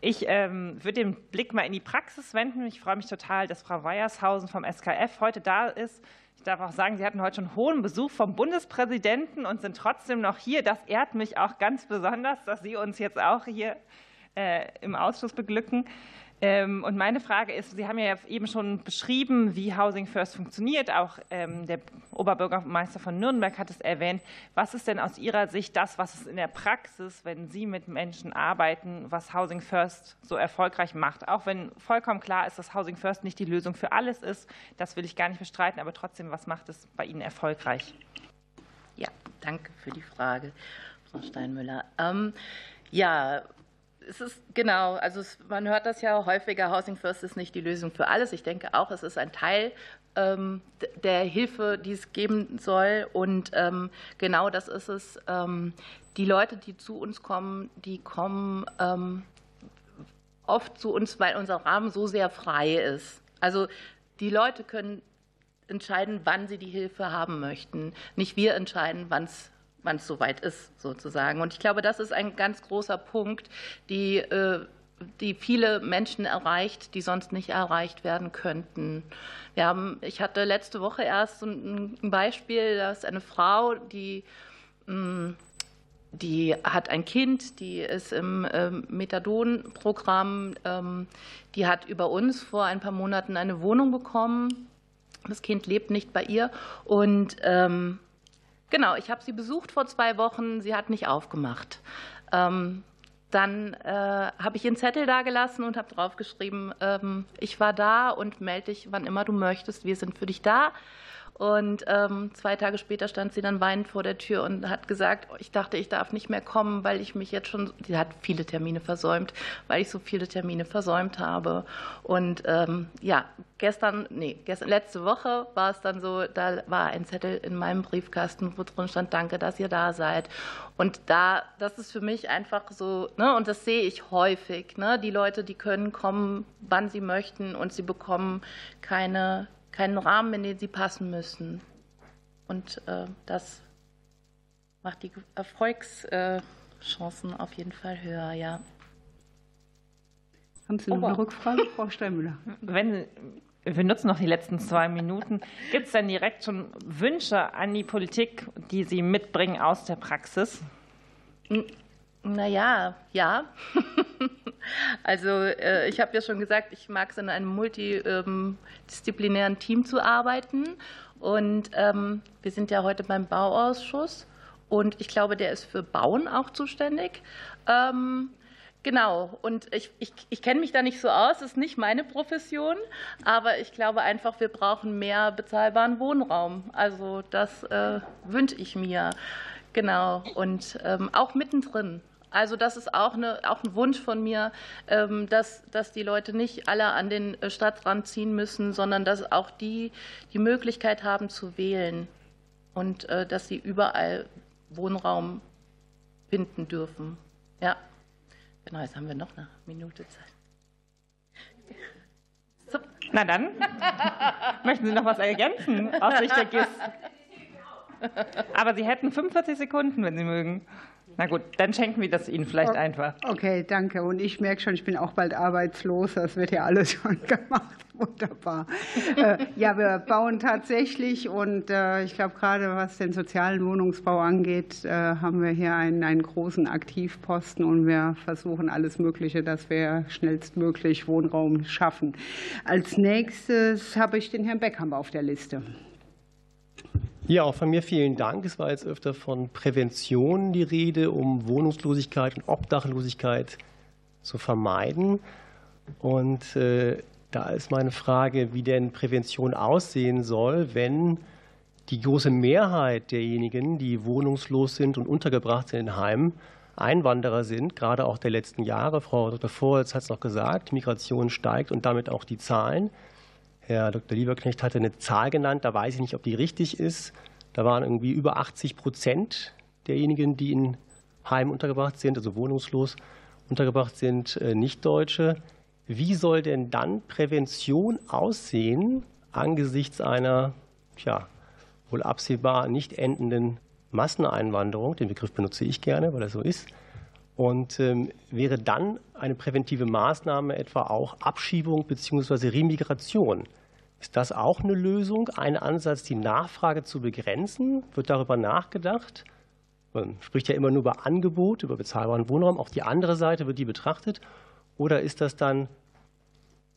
Ich ähm, würde den Blick mal in die Praxis wenden. Ich freue mich total, dass Frau Weiershausen vom SKF heute da ist. Ich darf auch sagen, Sie hatten heute schon hohen Besuch vom Bundespräsidenten und sind trotzdem noch hier. Das ehrt mich auch ganz besonders, dass Sie uns jetzt auch hier äh, im Ausschuss beglücken. Ähm, und meine Frage ist, Sie haben ja eben schon beschrieben, wie Housing First funktioniert. Auch ähm, der Oberbürgermeister von Nürnberg hat es erwähnt. Was ist denn aus Ihrer Sicht das, was es in der Praxis, wenn Sie mit Menschen arbeiten, was Housing First so erfolgreich macht? Auch wenn vollkommen klar ist, dass Housing First nicht die Lösung für alles ist. Das will ich gar nicht bestreiten. Aber trotzdem, was macht es bei Ihnen erfolgreich? Ja, danke für die Frage, Frau Steinmüller. Ähm, ja, es ist genau, also es, man hört das ja häufiger, Housing First ist nicht die Lösung für alles. Ich denke auch, es ist ein Teil ähm, der Hilfe, die es geben soll. Und ähm, genau das ist es. Ähm, die Leute, die zu uns kommen, die kommen ähm, oft zu uns, weil unser Rahmen so sehr frei ist. Also die Leute können entscheiden, wann sie die Hilfe haben möchten. Nicht wir entscheiden, wann es wann es soweit ist, sozusagen. Und ich glaube, das ist ein ganz großer Punkt, die, äh, die viele Menschen erreicht, die sonst nicht erreicht werden könnten. Wir haben, ich hatte letzte Woche erst ein Beispiel, dass eine Frau, die mm, die hat ein Kind, die ist im ähm, Methadon-Programm, ähm, die hat über uns vor ein paar Monaten eine Wohnung bekommen. Das Kind lebt nicht bei ihr und ähm, Genau, ich habe sie besucht vor zwei Wochen. Sie hat nicht aufgemacht. Ähm, dann äh, habe ich ihren Zettel da gelassen und habe draufgeschrieben, ähm, ich war da und melde dich, wann immer du möchtest. Wir sind für dich da. Und ähm, zwei Tage später stand sie dann weinend vor der Tür und hat gesagt, ich dachte, ich darf nicht mehr kommen, weil ich mich jetzt schon, sie hat viele Termine versäumt, weil ich so viele Termine versäumt habe. Und ähm, ja, gestern, nee, gestern, letzte Woche war es dann so, da war ein Zettel in meinem Briefkasten, wo drin stand, danke, dass ihr da seid. Und da, das ist für mich einfach so, ne, und das sehe ich häufig, ne, die Leute, die können kommen, wann sie möchten und sie bekommen keine keinen Rahmen, in den sie passen müssen. Und äh, das macht die Erfolgschancen auf jeden Fall höher, ja. Haben Sie noch eine Rückfrage, Frau Steinmüller? Wenn, wir nutzen noch die letzten zwei Minuten. Gibt es denn direkt schon Wünsche an die Politik, die Sie mitbringen aus der Praxis? Naja, ja. [LAUGHS] also äh, ich habe ja schon gesagt, ich mag es in einem multidisziplinären Team zu arbeiten. Und ähm, wir sind ja heute beim Bauausschuss und ich glaube, der ist für Bauen auch zuständig. Ähm, Genau, und ich, ich, ich kenne mich da nicht so aus, das ist nicht meine Profession, aber ich glaube einfach, wir brauchen mehr bezahlbaren Wohnraum. Also das äh, wünsche ich mir. Genau, und ähm, auch mittendrin. Also das ist auch, eine, auch ein Wunsch von mir, ähm, dass, dass die Leute nicht alle an den äh, Stadtrand ziehen müssen, sondern dass auch die die Möglichkeit haben zu wählen und äh, dass sie überall Wohnraum finden dürfen. Ja, genau, jetzt haben wir noch eine Minute Zeit. So. Na dann, [LAUGHS] möchten Sie noch was ergänzen aus Sicht der GIS? [LAUGHS] Aber Sie hätten 45 Sekunden, wenn Sie mögen. Na gut, dann schenken wir das Ihnen vielleicht einfach. Okay, danke. Und ich merke schon, ich bin auch bald arbeitslos. Das wird ja alles [LAUGHS] schon gemacht. Wunderbar. Äh, ja, wir bauen tatsächlich und äh, ich glaube, gerade was den sozialen Wohnungsbau angeht, äh, haben wir hier einen, einen großen Aktivposten und wir versuchen alles Mögliche, dass wir schnellstmöglich Wohnraum schaffen. Als nächstes habe ich den Herrn Beckhammer auf der Liste. Ja, auch von mir vielen Dank. Es war jetzt öfter von Prävention die Rede, um Wohnungslosigkeit und Obdachlosigkeit zu vermeiden. Und äh, da ist meine Frage, wie denn Prävention aussehen soll, wenn die große Mehrheit derjenigen, die wohnungslos sind und untergebracht sind in Heimen, Einwanderer sind, gerade auch der letzten Jahre. Frau Dr. Vorholz hat es noch gesagt, Migration steigt und damit auch die Zahlen. Herr Dr. Lieberknecht hatte eine Zahl genannt, da weiß ich nicht, ob die richtig ist. Da waren irgendwie über 80 Prozent derjenigen, die in Heim untergebracht sind, also wohnungslos untergebracht sind, äh, Nicht-Deutsche. Wie soll denn dann Prävention aussehen angesichts einer ja, wohl absehbar nicht endenden Masseneinwanderung? Den Begriff benutze ich gerne, weil er so ist. Und ähm, wäre dann eine präventive Maßnahme etwa auch Abschiebung bzw. Remigration? Ist das auch eine Lösung, ein Ansatz, die Nachfrage zu begrenzen? Wird darüber nachgedacht? Man spricht ja immer nur über Angebot, über bezahlbaren Wohnraum. Auch die andere Seite wird die betrachtet. Oder ist das dann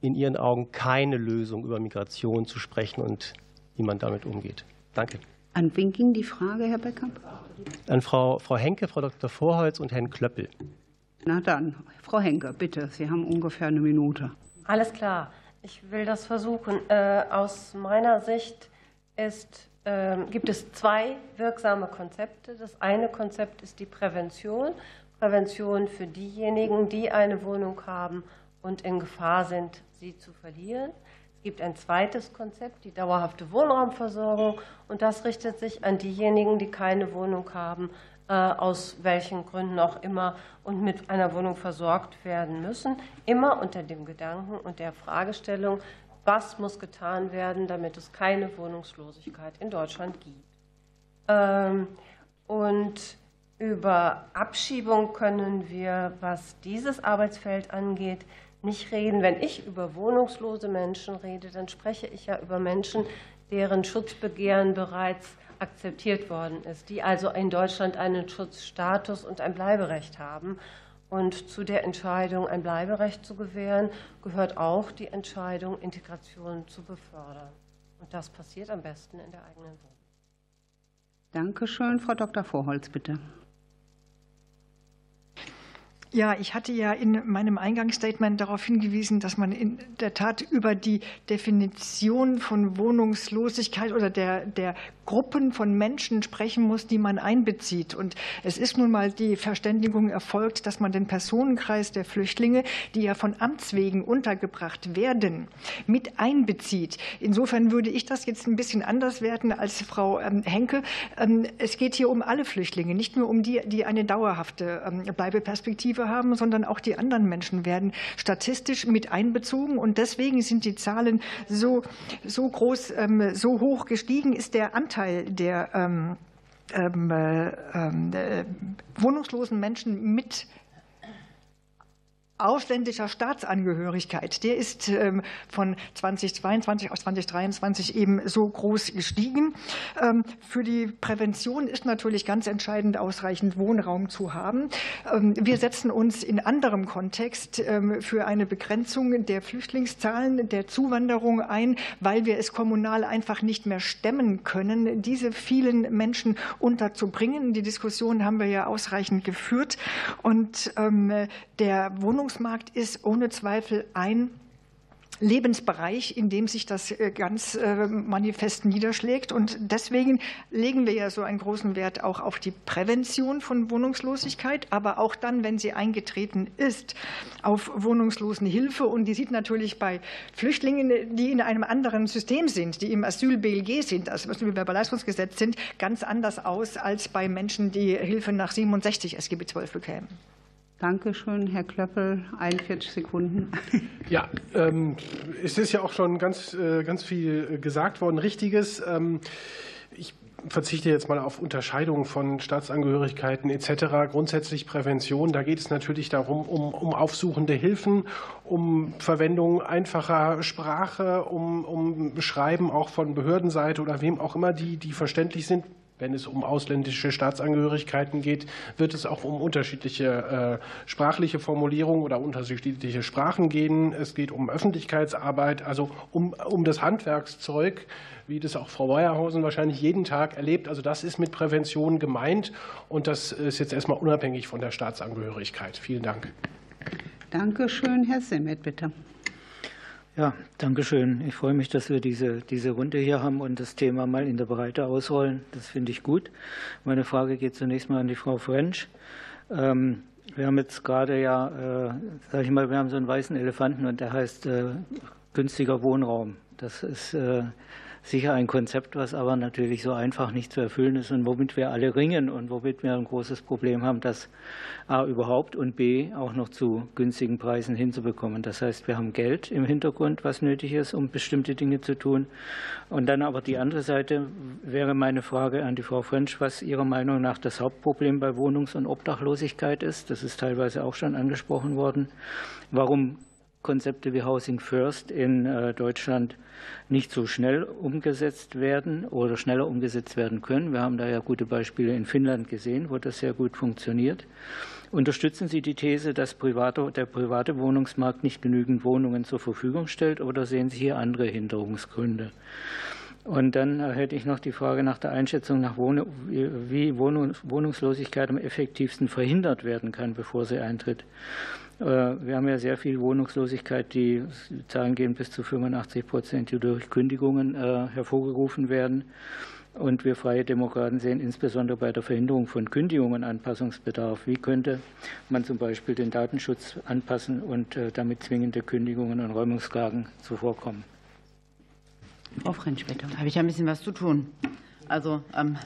in Ihren Augen keine Lösung, über Migration zu sprechen und wie man damit umgeht? Danke. An wen ging die Frage, Herr Beckamp? An Frau, Frau Henke, Frau Dr. Vorholz und Herrn Klöppel. Na dann, Frau Henke, bitte, Sie haben ungefähr eine Minute. Alles klar, ich will das versuchen. Äh, aus meiner Sicht ist, äh, gibt es zwei wirksame Konzepte. Das eine Konzept ist die Prävention. Prävention für diejenigen, die eine Wohnung haben und in Gefahr sind, sie zu verlieren. Gibt ein zweites Konzept, die dauerhafte Wohnraumversorgung, und das richtet sich an diejenigen, die keine Wohnung haben, äh, aus welchen Gründen auch immer und mit einer Wohnung versorgt werden müssen, immer unter dem Gedanken und der Fragestellung, was muss getan werden, damit es keine Wohnungslosigkeit in Deutschland gibt. Ähm, und über Abschiebung können wir, was dieses Arbeitsfeld angeht, nicht reden. Wenn ich über wohnungslose Menschen rede, dann spreche ich ja über Menschen, deren Schutzbegehren bereits akzeptiert worden ist, die also in Deutschland einen Schutzstatus und ein Bleiberecht haben. Und zu der Entscheidung, ein Bleiberecht zu gewähren, gehört auch die Entscheidung, Integration zu befördern. Und das passiert am besten in der eigenen Wohnung. Danke schön. Frau Dr. Vorholz, bitte. Ja, ich hatte ja in meinem Eingangsstatement darauf hingewiesen, dass man in der Tat über die Definition von Wohnungslosigkeit oder der, der Gruppen von Menschen sprechen muss, die man einbezieht. Und es ist nun mal die Verständigung erfolgt, dass man den Personenkreis der Flüchtlinge, die ja von Amts wegen untergebracht werden, mit einbezieht. Insofern würde ich das jetzt ein bisschen anders werten als Frau ähm, Henke. Ähm, es geht hier um alle Flüchtlinge, nicht nur um die, die eine dauerhafte ähm, Bleibeperspektive haben, sondern auch die anderen Menschen werden statistisch mit einbezogen. Und deswegen sind die Zahlen so, so groß, so hoch gestiegen, ist der Anteil Anteil der ähm, ähm, äh, ähm, äh, wohnungslosen Menschen mit ausländischer Staatsangehörigkeit, der ist ähm, von 2022 auf 2023 eben so groß gestiegen. Ähm, für die Prävention ist natürlich ganz entscheidend, ausreichend Wohnraum zu haben. Ähm, wir setzen uns in anderem Kontext für eine Begrenzung der Flüchtlingszahlen, der Zuwanderung ein, weil wir es kommunal einfach nicht mehr stemmen können, diese vielen Menschen unterzubringen. Die Diskussion haben wir ja ausreichend geführt. Und der Wohnungs Wohnungsmarkt ist ohne Zweifel ein Lebensbereich, in dem sich das äh, ganz äh, manifest niederschlägt. Und deswegen legen wir ja so einen großen Wert auch auf die Prävention von Wohnungslosigkeit, aber auch dann, wenn sie eingetreten ist, auf Wohnungslosenhilfe. Und die sieht natürlich bei Flüchtlingen, die in einem anderen System sind, die im Asyl-BLG sind, also Asylbewerberleistungsgesetz sind, ganz anders aus als bei Menschen, die Hilfe nach 67 SGB 12 bekämen. Dankeschön, Herr Klöppel. 41 Sekunden. [LAUGHS] Ja, ähm, es ist ja auch schon ganz, äh, ganz viel gesagt worden, Richtiges. Ähm, ich verzichte jetzt mal auf Unterscheidung von Staatsangehörigkeiten etc. Grundsätzlich Prävention, da geht es natürlich darum, um, um aufsuchende Hilfen, um Verwendung einfacher Sprache, um, um Schreiben auch von Behördenseite oder wem auch immer, die, die verständlich sind wenn es um ausländische Staatsangehörigkeiten geht, wird es auch um unterschiedliche äh, sprachliche Formulierungen oder unterschiedliche Sprachen gehen. Es geht um Öffentlichkeitsarbeit, also um, um das Handwerkszeug, wie das auch Frau Weyerhausen wahrscheinlich jeden Tag erlebt. Also das ist mit Prävention gemeint und das ist jetzt erstmal unabhängig von der Staatsangehörigkeit. Vielen Dank. Danke schön. Herr Simmet, bitte. Ja, danke schön. Ich freue mich, dass wir diese, diese Runde hier haben und das Thema mal in der Breite ausrollen. Das finde ich gut. Meine Frage geht zunächst mal an die Frau French. Ähm, wir haben jetzt gerade ja, äh, sage ich mal, wir haben so einen weißen Elefanten und der heißt äh, günstiger Wohnraum. Das ist äh, sicher ein Konzept, was aber natürlich so einfach nicht zu erfüllen ist und womit wir alle ringen und womit wir ein großes Problem haben, das A überhaupt und B auch noch zu günstigen Preisen hinzubekommen. Das heißt, wir haben Geld im Hintergrund, was nötig ist, um bestimmte Dinge zu tun. Und dann aber die andere Seite wäre meine Frage an die Frau French, was Ihrer Meinung nach das Hauptproblem bei Wohnungs- und Obdachlosigkeit ist. Das ist teilweise auch schon angesprochen worden. Warum Konzepte wie Housing First in äh, Deutschland nicht so schnell umgesetzt werden oder schneller umgesetzt werden können. Wir haben da ja gute Beispiele in Finnland gesehen, wo das sehr gut funktioniert. Unterstützen Sie die These, dass der private Wohnungsmarkt nicht genügend Wohnungen zur Verfügung stellt oder sehen Sie hier andere Hinderungsgründe? Und dann hätte ich noch die Frage nach der Einschätzung nach Wohn wie Wohnungslosigkeit am effektivsten verhindert werden kann, bevor sie eintritt. Wir haben ja sehr viel Wohnungslosigkeit, die Zahlen gehen bis zu 85 Prozent, die durch Kündigungen äh, hervorgerufen werden. Und wir Freie Demokraten sehen insbesondere bei der Verhinderung von Kündigungen Anpassungsbedarf. Wie könnte man zum Beispiel den Datenschutz anpassen und äh, damit zwingende Kündigungen und Räumungsklagen zuvorkommen? Frau French, bitte. Da habe ich ein bisschen was zu tun. Also ähm,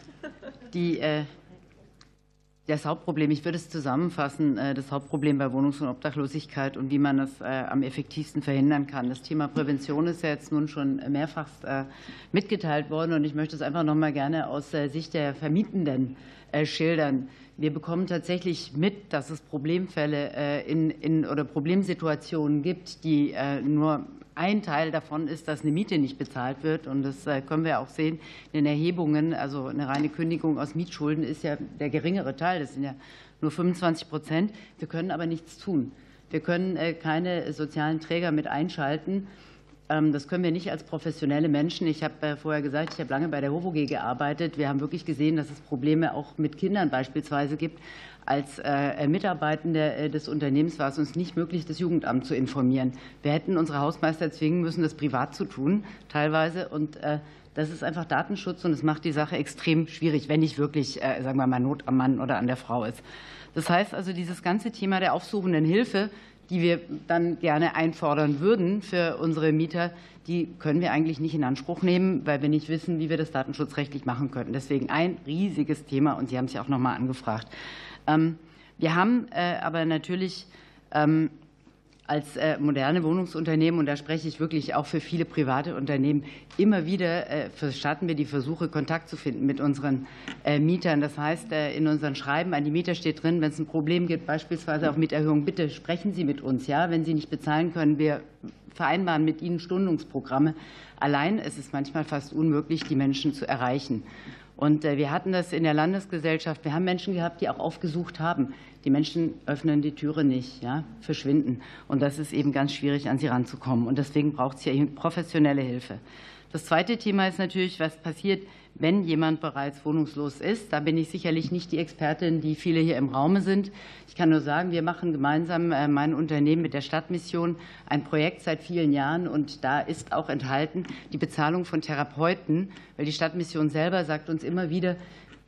die, äh, das Hauptproblem, ich würde es zusammenfassen, äh, das Hauptproblem bei Wohnungs- und Obdachlosigkeit und wie man das äh, am effektivsten verhindern kann. Das Thema Prävention ist ja jetzt nun schon mehrfach äh, mitgeteilt worden und ich möchte es einfach noch mal gerne aus Sicht der Vermietenden schildern. Wir bekommen tatsächlich mit, dass es Problemfälle in, in, oder Problemsituationen gibt, die nur ein Teil davon ist, dass eine Miete nicht bezahlt wird. Und das äh, können wir auch sehen in den Erhebungen. Also eine reine Kündigung aus Mietschulden ist ja der geringere Teil. Das sind ja nur 25 Prozent. Wir können aber nichts tun. Wir können äh, keine sozialen Träger mit einschalten. Ähm, das können wir nicht als professionelle Menschen. Ich habe äh, vorher gesagt, ich habe lange bei der HOVOG gearbeitet. Wir haben wirklich gesehen, dass es Probleme auch mit Kindern beispielsweise gibt. Als äh, Mitarbeitende äh, des Unternehmens war es uns nicht möglich, das Jugendamt zu informieren. Wir hätten unsere Hausmeister zwingen müssen, das privat zu tun, teilweise. Und das ist einfach Datenschutz und es macht die Sache extrem schwierig, wenn nicht wirklich, sagen wir mal, Not am Mann oder an der Frau ist. Das heißt also, dieses ganze Thema der aufsuchenden Hilfe die wir dann gerne einfordern würden für unsere Mieter, die können wir eigentlich nicht in Anspruch nehmen, weil wir nicht wissen, wie wir das datenschutzrechtlich machen könnten. Deswegen ein riesiges Thema und Sie haben es ja auch noch mal angefragt. Ähm, wir haben äh, aber natürlich ähm, als äh, moderne Wohnungsunternehmen, und da spreche ich wirklich auch für viele private Unternehmen, immer wieder starten wir die Versuche, Kontakt zu finden mit unseren Mietern. Das heißt, in unseren Schreiben an die Mieter steht drin, wenn es ein Problem gibt, beispielsweise auf Mieterhöhung, bitte sprechen Sie mit uns. Ja? Wenn Sie nicht bezahlen können, wir vereinbaren mit ihnen Stundungsprogramme. Allein ist es manchmal fast unmöglich, die Menschen zu erreichen. Und äh, wir hatten das in der Landesgesellschaft. Wir haben Menschen gehabt, die auch aufgesucht haben. Die Menschen öffnen die Türe nicht, ja, verschwinden. Und das ist eben ganz schwierig, an sie ranzukommen. Und deswegen braucht es hier professionelle Hilfe. Das zweite Thema ist natürlich, was passiert, wenn jemand bereits wohnungslos ist. Da bin ich sicherlich nicht die Expertin, die viele hier im Raume sind. Ich kann nur sagen, wir machen gemeinsam äh, mein Unternehmen mit der Stadtmission ein Projekt seit vielen Jahren und da ist auch enthalten die Bezahlung von Therapeuten, weil die Stadtmission selber sagt uns immer wieder,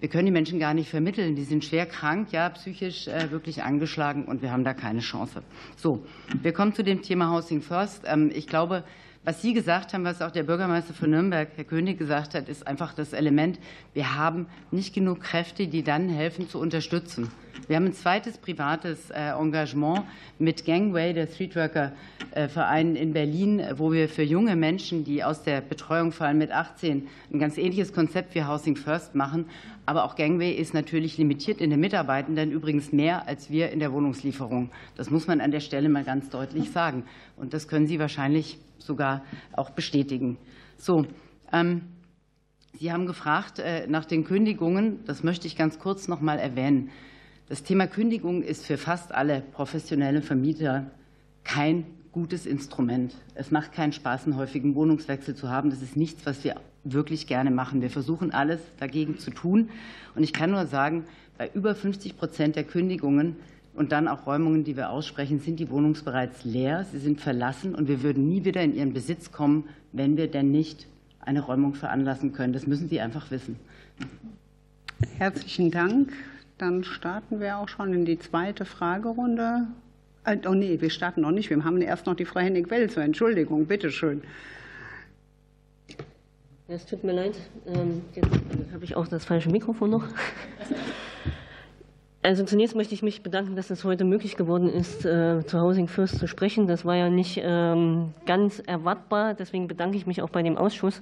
wir können die Menschen gar nicht vermitteln. Die sind schwer krank, ja, psychisch äh, wirklich angeschlagen und wir haben da keine Chance. So, wir kommen zu dem Thema Housing First. Ähm, ich glaube, was Sie gesagt haben, was auch der Bürgermeister von Nürnberg, Herr König, gesagt hat, ist einfach das Element, wir haben nicht genug Kräfte, die dann helfen zu unterstützen. Wir haben ein zweites privates äh, Engagement mit Gangway, der Streetworker äh, in Berlin, wo wir für junge Menschen, die aus der Betreuung fallen mit 18, ein ganz ähnliches Konzept wie Housing First machen. Aber auch Gangway ist natürlich limitiert in den Mitarbeitenden, übrigens mehr als wir in der Wohnungslieferung. Das muss man an der Stelle mal ganz deutlich sagen. Und das können Sie wahrscheinlich sogar auch bestätigen. So, ähm, Sie haben gefragt äh, nach den Kündigungen. Das möchte ich ganz kurz noch mal erwähnen. Das Thema Kündigung ist für fast alle professionellen Vermieter kein gutes Instrument. Es macht keinen Spaß, einen häufigen Wohnungswechsel zu haben. Das ist nichts, was wir wirklich gerne machen. Wir versuchen alles dagegen zu tun. Und ich kann nur sagen, bei über 50 Prozent der Kündigungen und dann auch Räumungen, die wir aussprechen, sind die Wohnungen bereits leer, sie sind verlassen und wir würden nie wieder in ihren Besitz kommen, wenn wir denn nicht eine Räumung veranlassen können. Das müssen Sie einfach wissen. Herzlichen Dank. Dann starten wir auch schon in die zweite Fragerunde. Äh, oh nee, wir starten noch nicht. Wir haben erst noch die Frau Hennig-Welzer. Entschuldigung, bitteschön. Es tut mir leid, ähm, jetzt habe ich auch das falsche Mikrofon noch. Also zunächst möchte ich mich bedanken, dass es heute möglich geworden ist, äh, zu Housing First zu sprechen. Das war ja nicht ähm, ganz erwartbar. Deswegen bedanke ich mich auch bei dem Ausschuss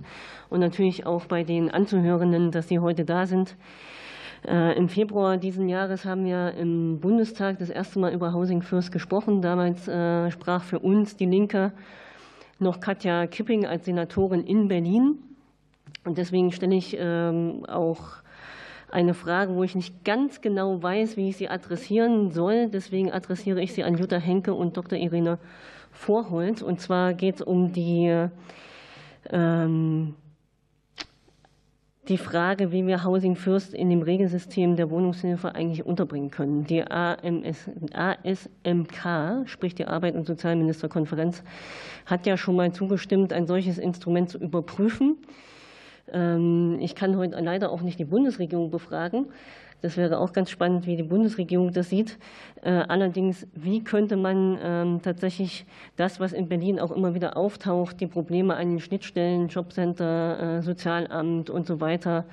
und natürlich auch bei den Anzuhörenden, dass sie heute da sind. Äh, Im Februar diesen Jahres haben wir im Bundestag das erste Mal über Housing First gesprochen. Damals äh, sprach für uns die Linke noch Katja Kipping als Senatorin in Berlin. Und deswegen stelle ich ähm, auch eine Frage, wo ich nicht ganz genau weiß, wie ich sie adressieren soll. Deswegen adressiere ich sie an Jutta Henke und Dr. Irene Vorholz. Und zwar geht es um die, ähm, die Frage, wie wir Housing First in dem Regelsystem der Wohnungshilfe eigentlich unterbringen können. Die AMS, ASMK, sprich die Arbeit- und Sozialministerkonferenz, hat ja schon mal zugestimmt, ein solches Instrument zu überprüfen. Ähm, ich kann heute leider auch nicht die Bundesregierung befragen. Das wäre auch ganz spannend, wie die Bundesregierung das sieht. Äh, allerdings, wie könnte man ähm, tatsächlich das, was in Berlin auch immer wieder auftaucht, die Probleme an den Schnittstellen, Jobcenter, äh, Sozialamt und so weiter,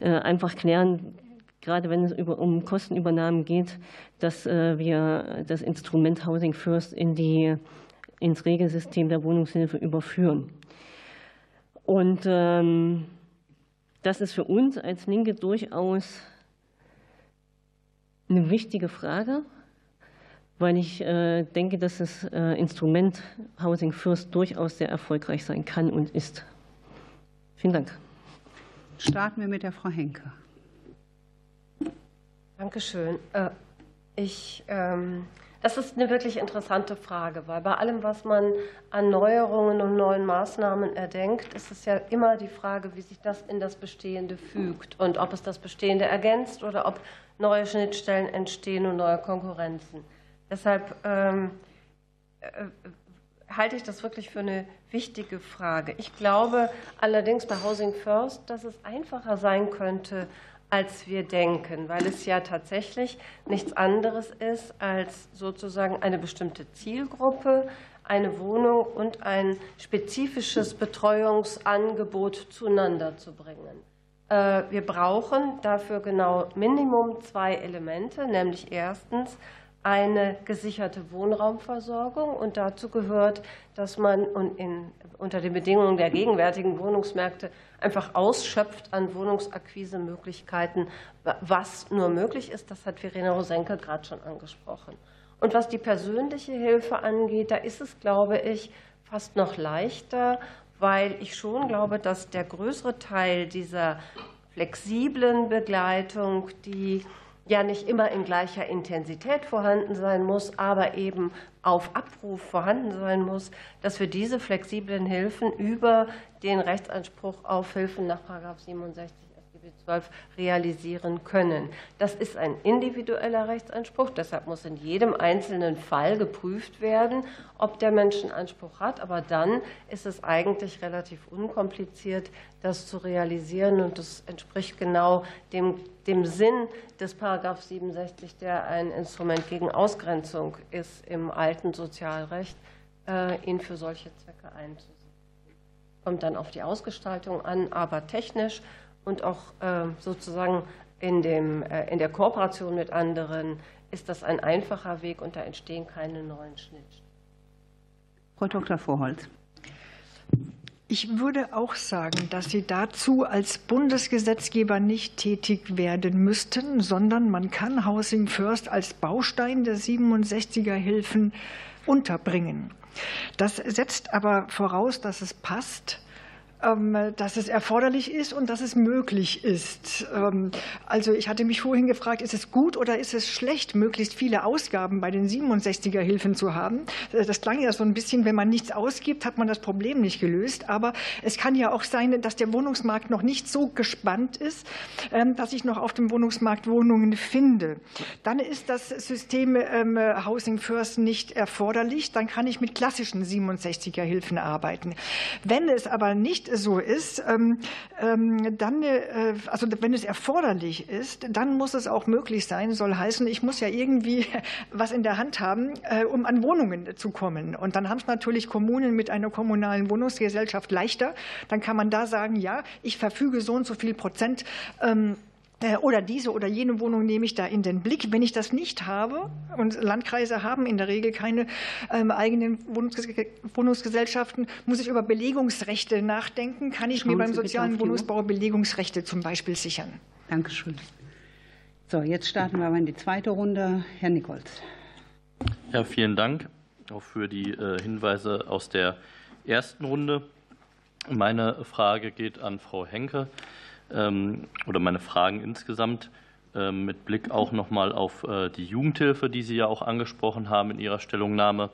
äh, einfach klären, gerade wenn es um Kostenübernahmen geht, dass wir das Instrument Housing First in die, ins Regelsystem der Wohnungshilfe überführen. Und ähm, das ist für uns als Linke durchaus eine wichtige Frage, weil ich äh, denke, dass das äh, Instrument Housing First durchaus sehr erfolgreich sein kann und ist. Vielen Dank. Starten wir mit der Frau Henke. Dankeschön. Äh, ich ähm, das ist eine wirklich interessante Frage, weil bei allem, was man an Neuerungen und neuen Maßnahmen erdenkt, ist es ja immer die Frage, wie sich das in das Bestehende fügt und ob es das Bestehende ergänzt oder ob neue Schnittstellen entstehen und neue Konkurrenzen. Deshalb ähm, äh, halte ich das wirklich für eine wichtige Frage. Ich glaube allerdings bei Housing First, dass es einfacher sein könnte, als wir denken, weil es ja tatsächlich nichts anderes ist, als sozusagen eine bestimmte Zielgruppe, eine Wohnung und ein spezifisches Betreuungsangebot zueinander zu bringen. Äh, wir brauchen dafür genau Minimum zwei Elemente, nämlich erstens eine gesicherte Wohnraumversorgung. Und dazu gehört, dass man in, unter den Bedingungen der gegenwärtigen Wohnungsmärkte einfach ausschöpft an Wohnungsakquise-Möglichkeiten, was nur möglich ist. Das hat Verena Rosenke gerade schon angesprochen. Und was die persönliche Hilfe angeht, da ist es, glaube ich, fast noch leichter, weil ich schon glaube, dass der größere Teil dieser flexiblen Begleitung, die ja nicht immer in gleicher Intensität vorhanden sein muss, aber eben auf Abruf vorhanden sein muss, dass wir diese flexiblen Hilfen über den Rechtsanspruch auf Hilfen nach 67 12 realisieren können. Das ist ein individueller Rechtsanspruch, deshalb muss in jedem einzelnen Fall geprüft werden, ob der Mensch einen Anspruch hat. Aber dann ist es eigentlich relativ unkompliziert, das zu realisieren. Und das entspricht genau dem, dem Sinn des Paragraph 67, der ein Instrument gegen Ausgrenzung ist im alten Sozialrecht, äh, ihn für solche Zwecke einzusetzen. Kommt dann auf die Ausgestaltung an, aber technisch und auch ähm, sozusagen in, dem, äh, in der Kooperation mit anderen ist das ein einfacher Weg und da entstehen keine neuen Schnittstellen. Frau Dr. Vorholz. Ich würde auch sagen, dass Sie dazu als Bundesgesetzgeber nicht tätig werden müssten, sondern man kann Housing First als Baustein der 67er Hilfen unterbringen. Das setzt aber voraus, dass es passt dass es erforderlich ist und dass es möglich ist. Ähm, also ich hatte mich vorhin gefragt, ist es gut oder ist es schlecht, möglichst viele Ausgaben bei den 67er Hilfen zu haben? Äh, das klang ja so ein bisschen, wenn man nichts ausgibt, hat man das Problem nicht gelöst. Aber es kann ja auch sein, dass der Wohnungsmarkt noch nicht so gespannt ist, ähm, dass ich noch auf dem Wohnungsmarkt Wohnungen finde. Dann ist das System Housing First nicht erforderlich. Dann kann ich mit klassischen 67er Hilfen arbeiten. Wenn es aber nicht so ist, ähm, ähm, dann, äh, also wenn es erforderlich ist, dann muss es auch möglich sein, soll heißen, ich muss ja irgendwie [LAUGHS] was in der Hand haben, äh, um an Wohnungen zu kommen. Und dann haben es natürlich Kommunen mit einer kommunalen Wohnungsgesellschaft leichter. Dann kann man da sagen, ja, ich verfüge so und so viel Prozent ähm, äh, oder diese oder jene Wohnung nehme ich da in den Blick. Wenn ich das nicht habe, und Landkreise haben in der Regel keine ähm, eigenen Wohnungsgesellschaften, muss ich über Belegungsrechte nachdenken. Kann ich Schauen mir beim sozialen Wohnungsbau Belegungsrechte zum Beispiel sichern? Dankeschön. So, jetzt starten wir aber in die zweite Runde. Herr Nichols. Ja, vielen Dank auch für die äh, Hinweise aus der ersten Runde. Meine Frage geht an Frau Henke. Ähm, oder meine Fragen insgesamt ähm, mit Blick auch nochmal auf äh, die Jugendhilfe, die Sie ja auch angesprochen haben in Ihrer Stellungnahme.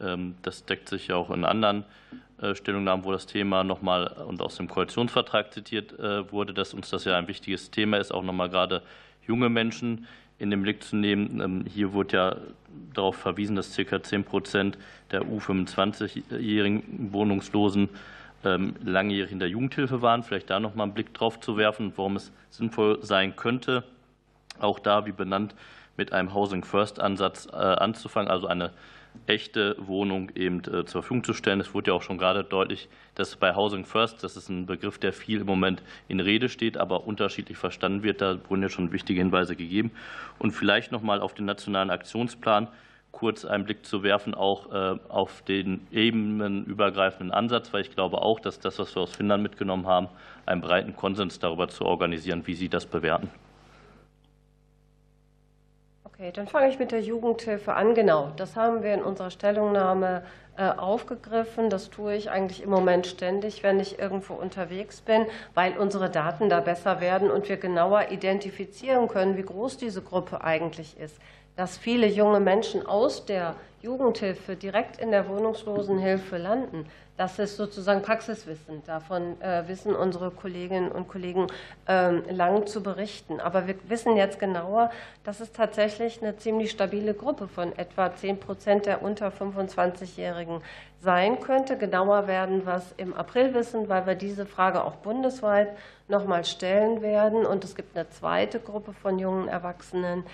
Ähm, das deckt sich ja auch in anderen äh, Stellungnahmen, wo das Thema nochmal und aus dem Koalitionsvertrag zitiert äh, wurde, dass uns das ja ein wichtiges Thema ist, auch nochmal gerade junge Menschen in den Blick zu nehmen. Hier wurde ja darauf verwiesen, dass ca. 10 Prozent der U25-jährigen Wohnungslosen langjährig in der Jugendhilfe waren, vielleicht da noch mal einen Blick drauf zu werfen, warum es sinnvoll sein könnte, auch da, wie benannt, mit einem Housing First Ansatz äh, anzufangen, also eine echte Wohnung eben äh, zur Verfügung zu stellen. Es wurde ja auch schon gerade deutlich, dass bei Housing First, das ist ein Begriff, der viel im Moment in Rede steht, aber unterschiedlich verstanden wird. Da wurden ja schon wichtige Hinweise gegeben. Und vielleicht noch mal auf den nationalen Aktionsplan kurz einen Blick zu werfen, auch äh, auf den ebenenübergreifenden Ansatz, weil ich glaube auch, dass das, was wir aus Finnland mitgenommen haben, einen breiten Konsens darüber zu organisieren, wie Sie das bewerten. Okay, dann fange ich mit der Jugendhilfe an. Genau, das haben wir in unserer Stellungnahme äh, aufgegriffen. Das tue ich eigentlich im Moment ständig, wenn ich irgendwo unterwegs bin, weil unsere Daten da besser werden und wir genauer identifizieren können, wie groß diese Gruppe eigentlich ist dass viele junge Menschen aus der Jugendhilfe direkt in der Wohnungslosenhilfe landen. Das ist sozusagen Praxiswissen. Davon äh, wissen unsere Kolleginnen und Kollegen ähm, lang zu berichten. Aber wir wissen jetzt genauer, dass es tatsächlich eine ziemlich stabile Gruppe von etwa 10 Prozent der unter 25-Jährigen sein könnte. Genauer werden wir es im April wissen, weil wir diese Frage auch bundesweit noch mal stellen werden. Und es gibt eine zweite Gruppe von jungen Erwachsenen,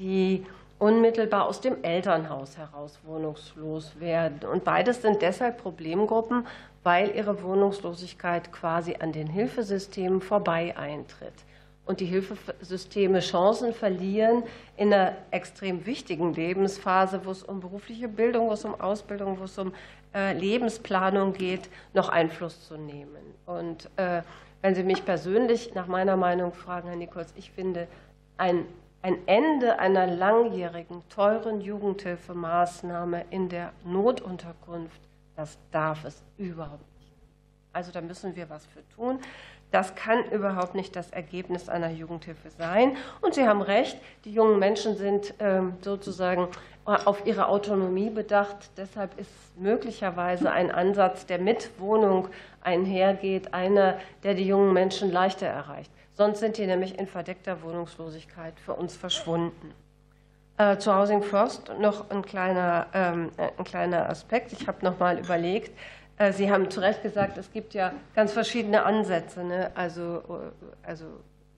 die unmittelbar aus dem Elternhaus heraus wohnungslos werden. Und beides sind deshalb Problemgruppen, weil ihre Wohnungslosigkeit quasi an den Hilfesystemen vorbei eintritt. und die Hilfesysteme Chancen verlieren, in einer extrem wichtigen Lebensphase, wo es um berufliche Bildung, wo es um Ausbildung, wo es um äh, Lebensplanung geht, noch Einfluss zu nehmen. Und äh, wenn Sie mich persönlich nach meiner Meinung fragen, Herr Nikolaus, ich finde, ein, ein Ende einer langjährigen, teuren Jugendhilfemaßnahme in der Notunterkunft, das darf es überhaupt nicht. Also da müssen wir was für tun. Das kann überhaupt nicht das Ergebnis einer Jugendhilfe sein. Und Sie haben recht, die jungen Menschen sind ähm, sozusagen auf ihre Autonomie bedacht. Deshalb ist möglicherweise ein Ansatz, der mit Wohnung einhergeht, einer, der die jungen Menschen leichter erreicht. Sonst sind die nämlich in verdeckter Wohnungslosigkeit für uns verschwunden. Äh, zu Housing First noch ein kleiner, ähm, ein kleiner Aspekt. Ich habe noch mal überlegt, äh, Sie haben zu Recht gesagt, es gibt ja ganz verschiedene Ansätze. Ne? Also, äh, also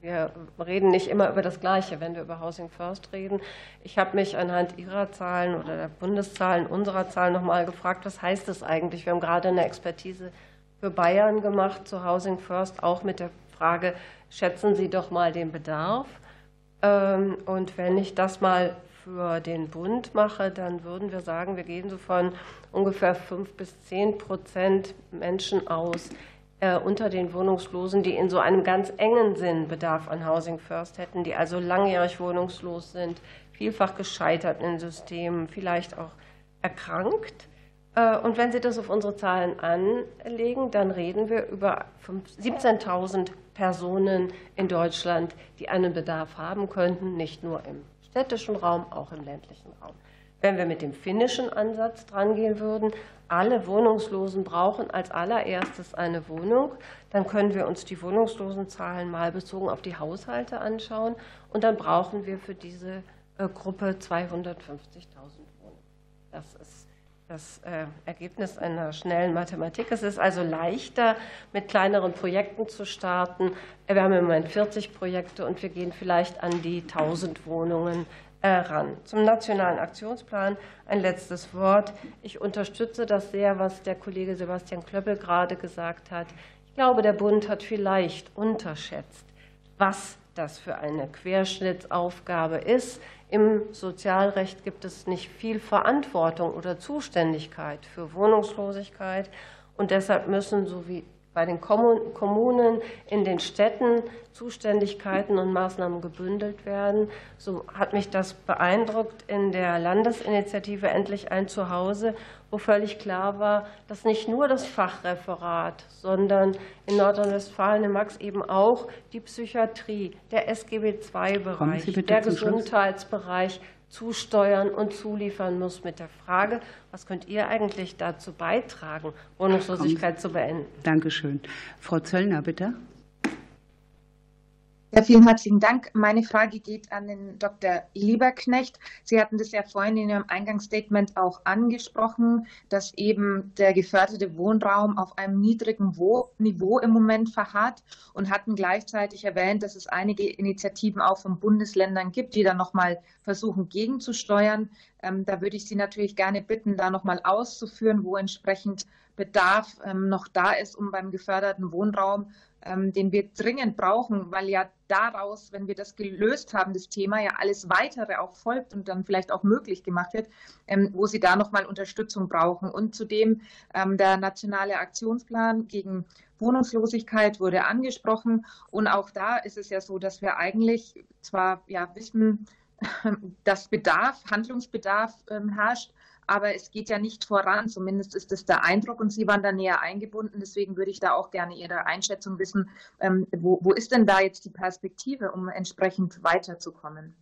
wir reden nicht immer über das Gleiche, wenn wir über Housing First reden. Ich habe mich anhand Ihrer Zahlen oder der Bundeszahlen, unserer Zahlen noch mal gefragt, was heißt das eigentlich? Wir haben gerade eine Expertise für Bayern gemacht zu Housing First, auch mit der Frage, schätzen Sie doch mal den Bedarf. Ähm, und wenn ich das mal für den Bund mache, dann würden wir sagen, wir gehen so von ungefähr fünf bis zehn Prozent Menschen aus äh, unter den Wohnungslosen, die in so einem ganz engen Sinn Bedarf an Housing First hätten, die also langjährig wohnungslos sind, vielfach gescheitert in Systemen, vielleicht auch erkrankt. Äh, und wenn Sie das auf unsere Zahlen anlegen, dann reden wir über 17.000 Personen in Deutschland, die einen Bedarf haben könnten, nicht nur im städtischen Raum, auch im ländlichen Raum. Wenn wir mit dem finnischen Ansatz drangehen würden, alle Wohnungslosen brauchen als allererstes eine Wohnung, dann können wir uns die Wohnungslosenzahlen mal bezogen auf die Haushalte anschauen und dann brauchen wir für diese äh, Gruppe 250.000 Wohnungen. Das ist das äh, Ergebnis einer schnellen Mathematik. Es ist also leichter, mit kleineren Projekten zu starten. Wir haben im Moment 40 Projekte und wir gehen vielleicht an die 1000 Wohnungen äh, ran. Zum Nationalen Aktionsplan ein letztes Wort. Ich unterstütze das sehr, was der Kollege Sebastian Klöppel gerade gesagt hat. Ich glaube, der Bund hat vielleicht unterschätzt, was das für eine Querschnittsaufgabe ist. Im Sozialrecht gibt es nicht viel Verantwortung oder Zuständigkeit für Wohnungslosigkeit. Und deshalb müssen, so wie bei den Kommunen in den Städten Zuständigkeiten und Maßnahmen gebündelt werden. So hat mich das beeindruckt in der Landesinitiative Endlich ein Zuhause, wo völlig klar war, dass nicht nur das Fachreferat, sondern in Nordrhein-Westfalen in Max eben auch die Psychiatrie, der SGB II-Bereich, der Gesundheitsbereich zusteuern und zuliefern muss mit der Frage, was könnt ihr eigentlich dazu beitragen, Wohnungslosigkeit zu beenden? Dankeschön. Frau Zöllner, bitte. Ja, vielen herzlichen Dank. Meine Frage geht an den Dr. Lieberknecht. Sie hatten das ja vorhin in Ihrem Eingangsstatement auch angesprochen, dass eben der geförderte Wohnraum auf einem niedrigen Niveau im Moment verharrt und hatten gleichzeitig erwähnt, dass es einige Initiativen auch von Bundesländern gibt, die dann nochmal versuchen gegenzusteuern. Ähm, da würde ich Sie natürlich gerne bitten, da nochmal auszuführen, wo entsprechend Bedarf ähm, noch da ist, um beim geförderten Wohnraum ähm, den wir dringend brauchen, weil ja daraus, wenn wir das gelöst haben, das Thema ja alles weitere auch folgt und dann vielleicht auch möglich gemacht wird, ähm, wo sie da nochmal Unterstützung brauchen. Und zudem ähm, der nationale Aktionsplan gegen Wohnungslosigkeit wurde angesprochen. Und auch da ist es ja so, dass wir eigentlich zwar ja wissen, [LAUGHS] dass Bedarf, Handlungsbedarf herrscht, aber es geht ja nicht voran. Zumindest ist das der Eindruck und Sie waren da näher eingebunden. Deswegen würde ich da auch gerne Ihre Einschätzung wissen. Ähm, wo, wo ist denn da jetzt die Perspektive, um entsprechend weiterzukommen?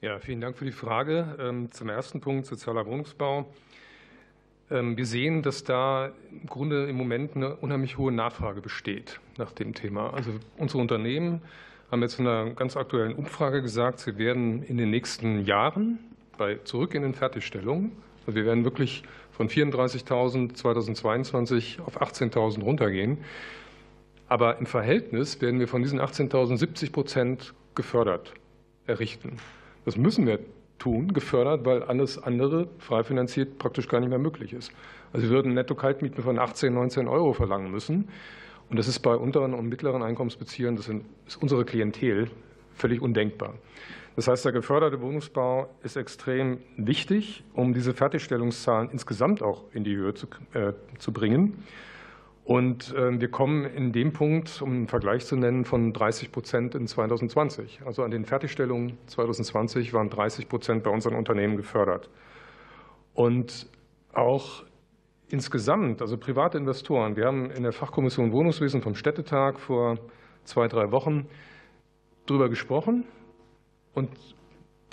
Ja, vielen Dank für die Frage. Ähm, zum ersten Punkt sozialer Wohnungsbau. Ähm, wir sehen, dass da im Grunde im Moment eine unheimlich hohe Nachfrage besteht nach dem Thema. Also unsere Unternehmen haben jetzt in einer ganz aktuellen Umfrage gesagt, sie werden in den nächsten Jahren bei zurück in den Fertigstellungen. Also wir werden wirklich von 34.000 2022 auf 18.000 runtergehen. Aber im Verhältnis werden wir von diesen 18.000 70 Prozent gefördert errichten. Das müssen wir tun, gefördert, weil alles andere frei finanziert praktisch gar nicht mehr möglich ist. Also wir würden Netto-Kaltmieten von 18, 19 Euro verlangen müssen. Und das ist bei unteren und mittleren Einkommensbeziehern, das ist unsere Klientel, völlig undenkbar. Das heißt, der geförderte Wohnungsbau ist extrem wichtig, um diese Fertigstellungszahlen insgesamt auch in die Höhe zu, äh, zu bringen. Und äh, wir kommen in dem Punkt, um einen Vergleich zu nennen, von 30 Prozent in 2020. Also an den Fertigstellungen 2020 waren 30 Prozent bei unseren Unternehmen gefördert. Und auch insgesamt, also private Investoren, wir haben in der Fachkommission Wohnungswesen vom Städtetag vor zwei, drei Wochen darüber gesprochen und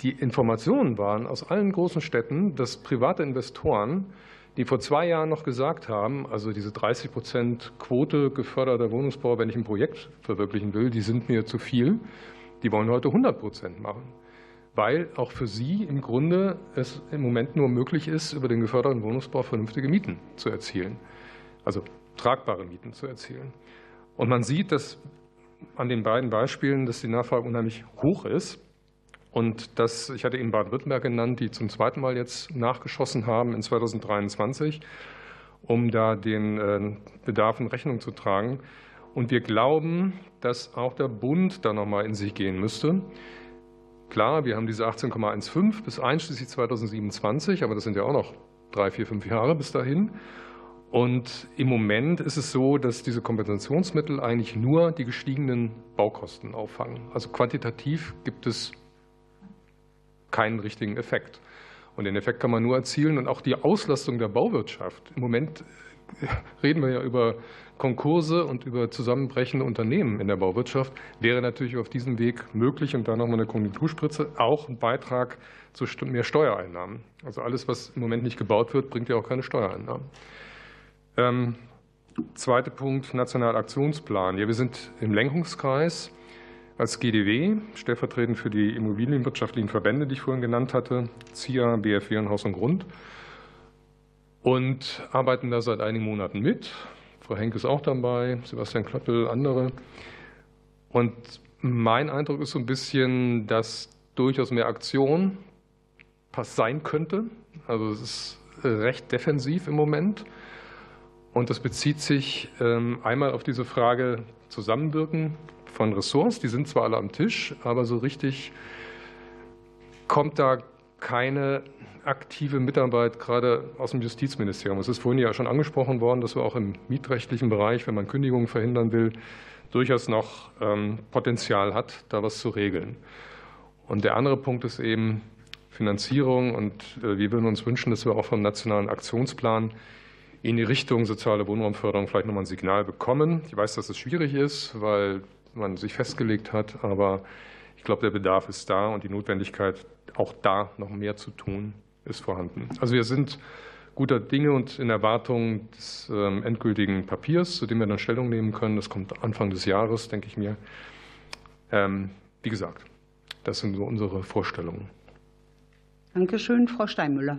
die Informationen waren aus allen großen Städten, dass private Investoren, die vor zwei Jahren noch gesagt haben, also diese 30 Prozent Quote geförderter Wohnungsbau, wenn ich ein Projekt verwirklichen will, die sind mir zu viel, die wollen heute 100 Prozent machen. Weil auch für sie im Grunde es im Moment nur möglich ist, über den geförderten Wohnungsbau vernünftige Mieten zu erzielen, also tragbare Mieten zu erzielen. Und man sieht, dass an den beiden Beispielen, dass die Nachfrage unheimlich hoch ist. Und das, ich hatte eben Baden-Württemberg genannt, die zum zweiten Mal jetzt nachgeschossen haben in 2023, um da den äh, Bedarfen Rechnung zu tragen. Und wir glauben, dass auch der Bund da nochmal in sich gehen müsste. Klar, wir haben diese 18,15 bis einschließlich 2027, aber das sind ja auch noch drei, vier, fünf Jahre bis dahin. Und im Moment ist es so, dass diese Kompensationsmittel eigentlich nur die gestiegenen Baukosten auffangen. Also quantitativ gibt es keinen richtigen Effekt. Und den Effekt kann man nur erzielen und auch die Auslastung der Bauwirtschaft. Im Moment äh, reden wir ja über Konkurse und über zusammenbrechende Unternehmen in der Bauwirtschaft. Wäre natürlich auf diesem Weg möglich und dann nochmal eine Konjunkturspritze auch ein Beitrag zu mehr Steuereinnahmen. Also alles, was im Moment nicht gebaut wird, bringt ja auch keine Steuereinnahmen. Ähm, zweiter Punkt, Nationaler Aktionsplan. Ja, wir sind im Lenkungskreis als GDW, stellvertretend für die immobilienwirtschaftlichen Verbände, die ich vorhin genannt hatte, ZIA, BFW und Haus und Grund, und arbeiten da seit einigen Monaten mit. Frau Henk ist auch dabei, Sebastian Klöppel, andere. Und mein Eindruck ist so ein bisschen, dass durchaus mehr Aktion sein könnte. Also es ist recht defensiv im Moment. Und das bezieht sich ähm, einmal auf diese Frage Zusammenwirken von Ressorts. Die sind zwar alle am Tisch, aber so richtig kommt da keine aktive Mitarbeit gerade aus dem Justizministerium. Es ist vorhin ja schon angesprochen worden, dass wir auch im mietrechtlichen Bereich, wenn man Kündigungen verhindern will, durchaus noch ähm, Potenzial hat, da was zu regeln. Und der andere Punkt ist eben Finanzierung. Und äh, wir würden uns wünschen, dass wir auch vom nationalen Aktionsplan in die Richtung soziale Wohnraumförderung vielleicht nochmal ein Signal bekommen. Ich weiß, dass es schwierig ist, weil man sich festgelegt hat, aber ich glaube, der Bedarf ist da und die Notwendigkeit, auch da noch mehr zu tun, ist vorhanden. Also wir sind guter Dinge und in Erwartung des ähm, endgültigen Papiers, zu dem wir dann Stellung nehmen können. Das kommt Anfang des Jahres, denke ich mir. Ähm, wie gesagt, das sind so unsere Vorstellungen. Dankeschön, Frau Steinmüller.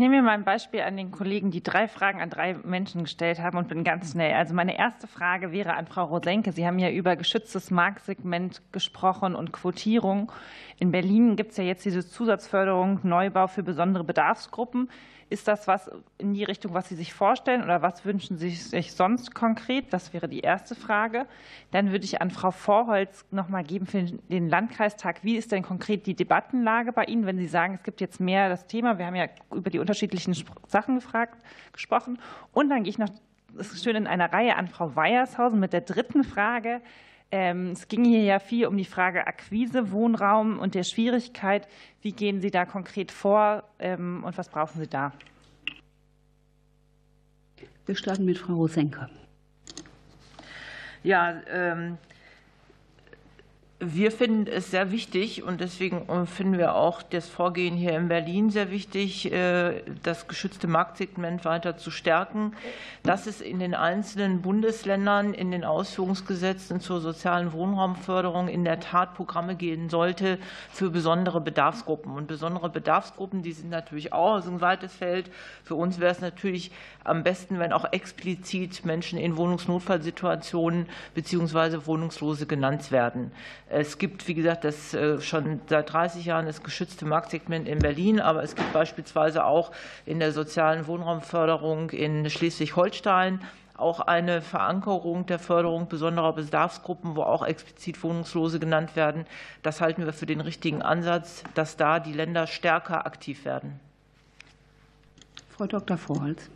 Ich nehme mir mal ein Beispiel an den Kollegen, die drei Fragen an drei Menschen gestellt haben und bin ganz schnell. Also meine erste Frage wäre an Frau Rosenke. Sie haben ja über geschütztes Marktsegment gesprochen und Quotierung. In Berlin gibt es ja jetzt diese Zusatzförderung Neubau für besondere Bedarfsgruppen. Ist das was in die Richtung, was Sie sich vorstellen oder was wünschen Sie sich sonst konkret? Das wäre die erste Frage. Dann würde ich an Frau Vorholz noch mal geben für den Landkreistag. Wie ist denn konkret die Debattenlage bei Ihnen, wenn Sie sagen, es gibt jetzt mehr das Thema? Wir haben ja über die unterschiedlichen Sachen gefragt, gesprochen. Und dann gehe ich noch, das ist schön, in einer Reihe an Frau Weiershausen mit der dritten Frage. Ähm, es ging hier ja viel um die Frage Akquise, Wohnraum und der Schwierigkeit. Wie gehen Sie da konkret vor ähm, und was brauchen Sie da? Wir starten mit Frau Rosenke. Ja, ähm, wir finden es sehr wichtig und deswegen äh, finden wir auch das Vorgehen hier in Berlin sehr wichtig, äh, das geschützte Marktsegment weiter zu stärken, dass es in den einzelnen Bundesländern in den Ausführungsgesetzen zur sozialen Wohnraumförderung in der Tat Programme geben sollte für besondere Bedarfsgruppen. Und besondere Bedarfsgruppen, die sind natürlich auch ein weites Feld. Für uns wäre es natürlich am besten, wenn auch explizit Menschen in Wohnungsnotfallsituationen beziehungsweise Wohnungslose genannt werden. Es gibt, wie gesagt, das äh, schon seit 30 Jahren das geschützte Marktsegment in Berlin, aber es gibt beispielsweise auch in der sozialen Wohnraumförderung in Schleswig-Holstein auch eine Verankerung der Förderung besonderer Bedarfsgruppen, wo auch explizit Wohnungslose genannt werden. Das halten wir für den richtigen Ansatz, dass da die Länder stärker aktiv werden. Frau Dr. Vorholz.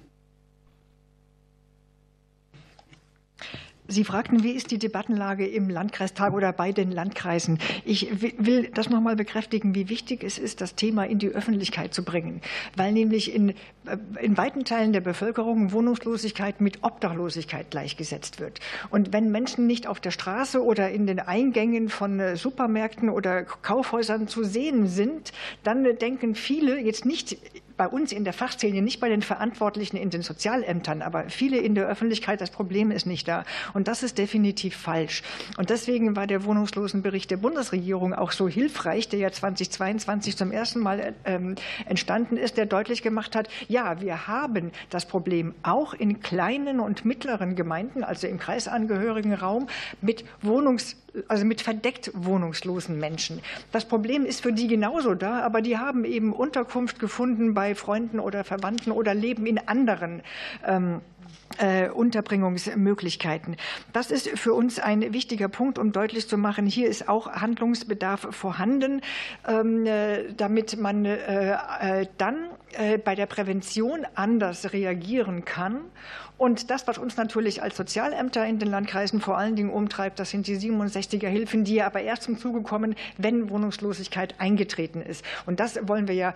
Sie fragten, wie ist die Debattenlage im Landkreistag oder bei den Landkreisen? Ich will das noch mal bekräftigen, wie wichtig es ist, das Thema in die Öffentlichkeit zu bringen, weil nämlich in, äh, in weiten Teilen der Bevölkerung Wohnungslosigkeit mit Obdachlosigkeit gleichgesetzt wird. Und wenn Menschen nicht auf der Straße oder in den Eingängen von äh, Supermärkten oder Kaufhäusern zu sehen sind, dann denken viele jetzt nicht bei uns in der Fachszene, nicht bei den Verantwortlichen in den Sozialämtern, aber viele in der Öffentlichkeit, das Problem ist nicht da. Und das ist definitiv falsch. Und deswegen war der Wohnungslosenbericht der Bundesregierung auch so hilfreich, der ja 2022 zum ersten Mal ähm, entstanden ist, der deutlich gemacht hat, ja, wir haben das Problem auch in kleinen und mittleren Gemeinden, also im kreisangehörigen Raum, mit Wohnungs also mit verdeckt wohnungslosen Menschen. Das Problem ist für die genauso da, aber die haben eben Unterkunft gefunden bei Freunden oder Verwandten oder leben in anderen ähm, äh, Unterbringungsmöglichkeiten. Das ist für uns ein wichtiger Punkt, um deutlich zu machen, hier ist auch Handlungsbedarf vorhanden, ähm, äh, damit man äh, dann bei der Prävention anders reagieren kann und das, was uns natürlich als Sozialämter in den Landkreisen vor allen Dingen umtreibt, das sind die 67er Hilfen, die aber erst zum Zuge kommen, wenn Wohnungslosigkeit eingetreten ist. Und das wollen wir ja,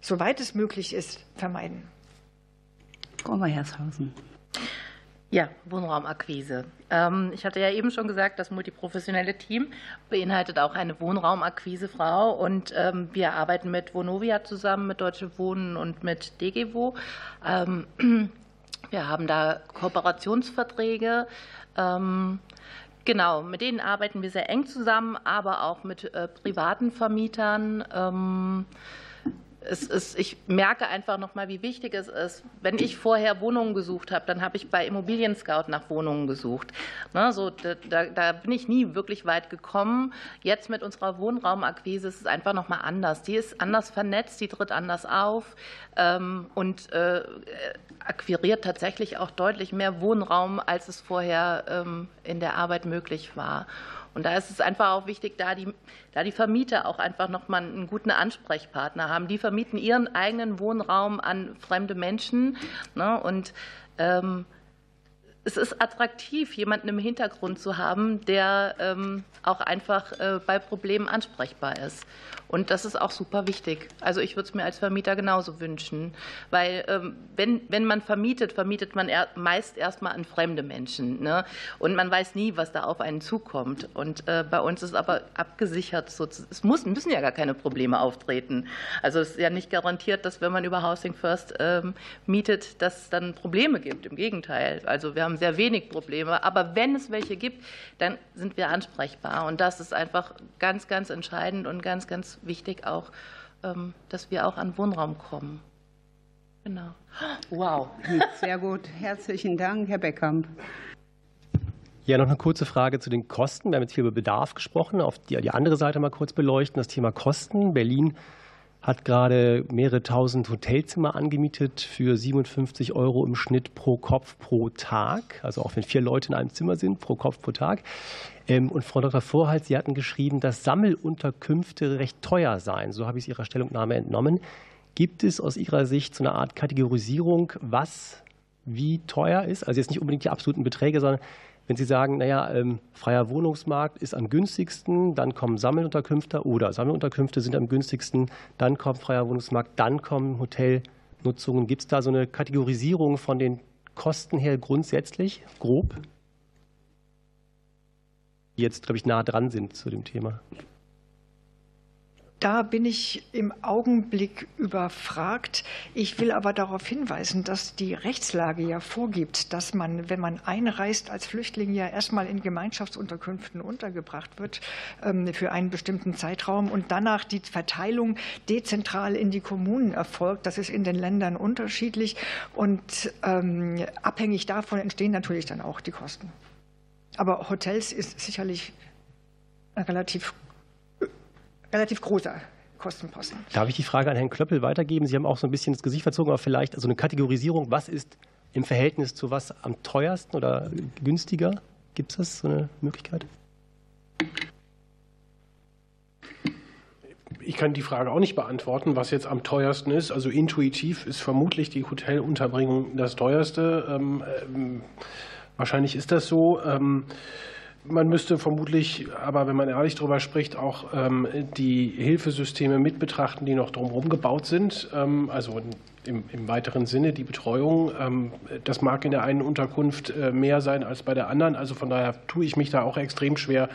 soweit es möglich ist, vermeiden. Frau Hershausen. Ja, Wohnraumakquise. Ähm, ich hatte ja eben schon gesagt, das multiprofessionelle Team beinhaltet auch eine Wohnraumakquisefrau und ähm, wir arbeiten mit Vonovia zusammen, mit Deutsche Wohnen und mit DGWO. Ähm, [CLEARS THROAT] wir haben da Kooperationsverträge. Genau, mit denen arbeiten wir sehr eng zusammen, aber auch mit äh, privaten Vermietern. Ist, ich merke einfach noch mal, wie wichtig es ist. Wenn ich vorher Wohnungen gesucht habe, dann habe ich bei Immobilien Scout nach Wohnungen gesucht. Ne, so, da, da, bin ich nie wirklich weit gekommen. Jetzt mit unserer Wohnraumakquise ist es einfach noch mal anders. Die ist anders vernetzt, die tritt anders auf ähm, und äh, akquiriert tatsächlich auch deutlich mehr Wohnraum, als es vorher ähm, in der Arbeit möglich war. Und da ist es einfach auch wichtig, da die, da die Vermieter auch einfach nochmal einen guten Ansprechpartner haben. Die vermieten ihren eigenen Wohnraum an fremde Menschen. Ne? Und ähm, es ist attraktiv, jemanden im Hintergrund zu haben, der ähm, auch einfach äh, bei Problemen ansprechbar ist. Und das ist auch super wichtig. Also ich würde es mir als Vermieter genauso wünschen, weil ähm, wenn, wenn man vermietet, vermietet man meist erstmal an fremde Menschen. Ne? Und man weiß nie, was da auf einen zukommt. Und äh, bei uns ist aber abgesichert, es muss, müssen ja gar keine Probleme auftreten. Also es ist ja nicht garantiert, dass wenn man über Housing First ähm, mietet, dass es dann Probleme gibt. Im Gegenteil. Also wir haben sehr wenig Probleme. Aber wenn es welche gibt, dann sind wir ansprechbar. Und das ist einfach ganz, ganz entscheidend und ganz, ganz wichtig auch, ähm, dass wir auch an Wohnraum kommen. Genau. Wow, [LAUGHS] sehr gut. Herzlichen Dank, Herr Beckamp. Ja, noch eine kurze Frage zu den Kosten. Wir haben jetzt hier über Bedarf gesprochen. Auf die, die andere Seite mal kurz beleuchten. Das Thema Kosten. Berlin hat gerade mehrere tausend Hotelzimmer angemietet für 57 Euro im Schnitt pro Kopf pro Tag. Also auch wenn vier Leute in einem Zimmer sind, pro Kopf pro Tag. Ähm, und Frau Dr. Vorhalt, Sie hatten geschrieben, dass Sammelunterkünfte recht teuer seien. So habe ich es Ihrer Stellungnahme entnommen. Gibt es aus Ihrer Sicht so eine Art Kategorisierung, was wie teuer ist? Also jetzt nicht unbedingt die absoluten Beträge, sondern wenn Sie sagen, naja, ähm, freier Wohnungsmarkt ist am günstigsten, dann kommen Sammelunterkünfte oder Sammelunterkünfte sind am günstigsten, dann kommt freier Wohnungsmarkt, dann kommen Hotelnutzungen. Gibt es da so eine Kategorisierung von den Kosten her grundsätzlich, grob? Die jetzt, glaube ich, nah dran sind zu dem Thema. Da bin ich im Augenblick überfragt. Ich will aber darauf hinweisen, dass die Rechtslage ja vorgibt, dass man, wenn man einreist als Flüchtling, ja erstmal in Gemeinschaftsunterkünften untergebracht wird ähm, für einen bestimmten Zeitraum und danach die Verteilung dezentral in die Kommunen erfolgt. Das ist in den Ländern unterschiedlich und ähm, abhängig davon entstehen natürlich dann auch die Kosten. Aber Hotels ist sicherlich relativ relativ großer Kostenposten. Darf ich die Frage an Herrn Klöppel weitergeben? Sie haben auch so ein bisschen das Gesicht verzogen, aber vielleicht also eine Kategorisierung, was ist im Verhältnis zu was am teuersten oder günstiger? Gibt es das, so eine Möglichkeit? Ich kann die Frage auch nicht beantworten, was jetzt am teuersten ist. Also intuitiv ist vermutlich die Hotelunterbringung das teuerste. Ähm, ähm, wahrscheinlich ist das so. Ähm, man müsste vermutlich, aber wenn man ehrlich darüber spricht, auch ähm, die Hilfesysteme mit betrachten, die noch drumherum gebaut sind. Ähm, also im, weiteren Sinne die Betreuung. Ähm, das mag in der einen Unterkunft äh, mehr sein als bei der anderen. Also von daher tue ich mich da auch extrem schwer,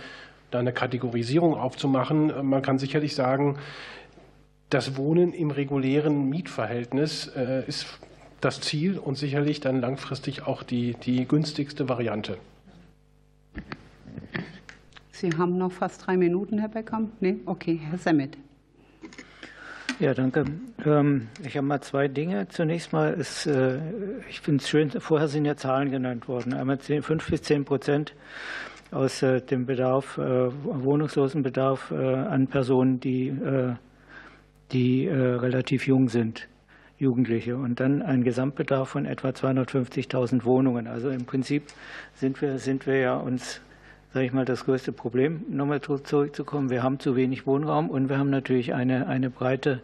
da eine Kategorisierung aufzumachen. Man kann sicherlich sagen, das Wohnen im regulären Mietverhältnis äh, ist das Ziel und sicherlich dann langfristig auch die, die günstigste Variante. Sie haben noch fast drei Minuten, Herr Becker. Nee? Okay, Herr Semmet. Ja, danke. Ähm, ich habe mal zwei Dinge. Zunächst mal ist, äh, ich finde es schön, vorher sind ja Zahlen genannt worden. Einmal 10, 5 bis 10 Prozent aus äh, dem Bedarf, äh, Wohnungslosenbedarf an Personen, die, die relativ jung sind. Jugendliche und dann ein Gesamtbedarf von etwa 250.000 Wohnungen. Also im Prinzip sind wir, sind wir ja uns sage ich mal, das größte Problem, nochmal zurückzukommen. Wir haben zu wenig Wohnraum und wir haben natürlich eine, eine breite,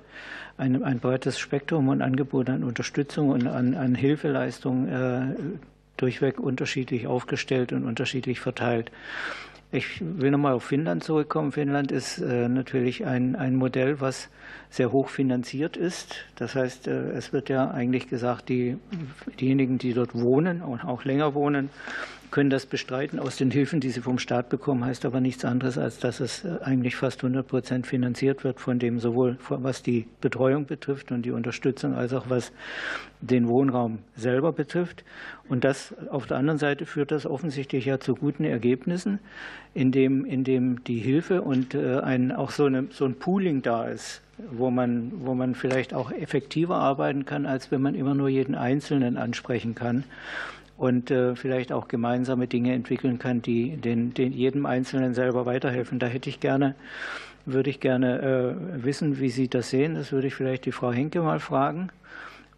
eine, ein breites Spektrum und Angebot an Unterstützung und an, an Hilfeleistung äh, durchweg unterschiedlich aufgestellt und unterschiedlich verteilt. Ich will nochmal auf Finnland zurückkommen. Finnland ist äh, natürlich ein, ein Modell, was sehr hoch finanziert ist. Das heißt, äh, es wird ja eigentlich gesagt, die, diejenigen, die dort wohnen und auch länger wohnen, können das bestreiten aus den Hilfen, die sie vom Staat bekommen, heißt aber nichts anderes, als dass es äh, eigentlich fast 100 Prozent finanziert wird, von dem sowohl was die Betreuung betrifft und die Unterstützung, als auch was den Wohnraum selber betrifft. Und das auf der anderen Seite führt das offensichtlich ja zu guten Ergebnissen, indem, indem die Hilfe und äh, ein, auch so, eine, so ein Pooling da ist, wo man, wo man vielleicht auch effektiver arbeiten kann, als wenn man immer nur jeden Einzelnen ansprechen kann und äh, vielleicht auch gemeinsame Dinge entwickeln kann, die den, den jedem Einzelnen selber weiterhelfen. Da hätte ich gerne, würde ich gerne äh, wissen, wie Sie das sehen. Das würde ich vielleicht die Frau Henke mal fragen.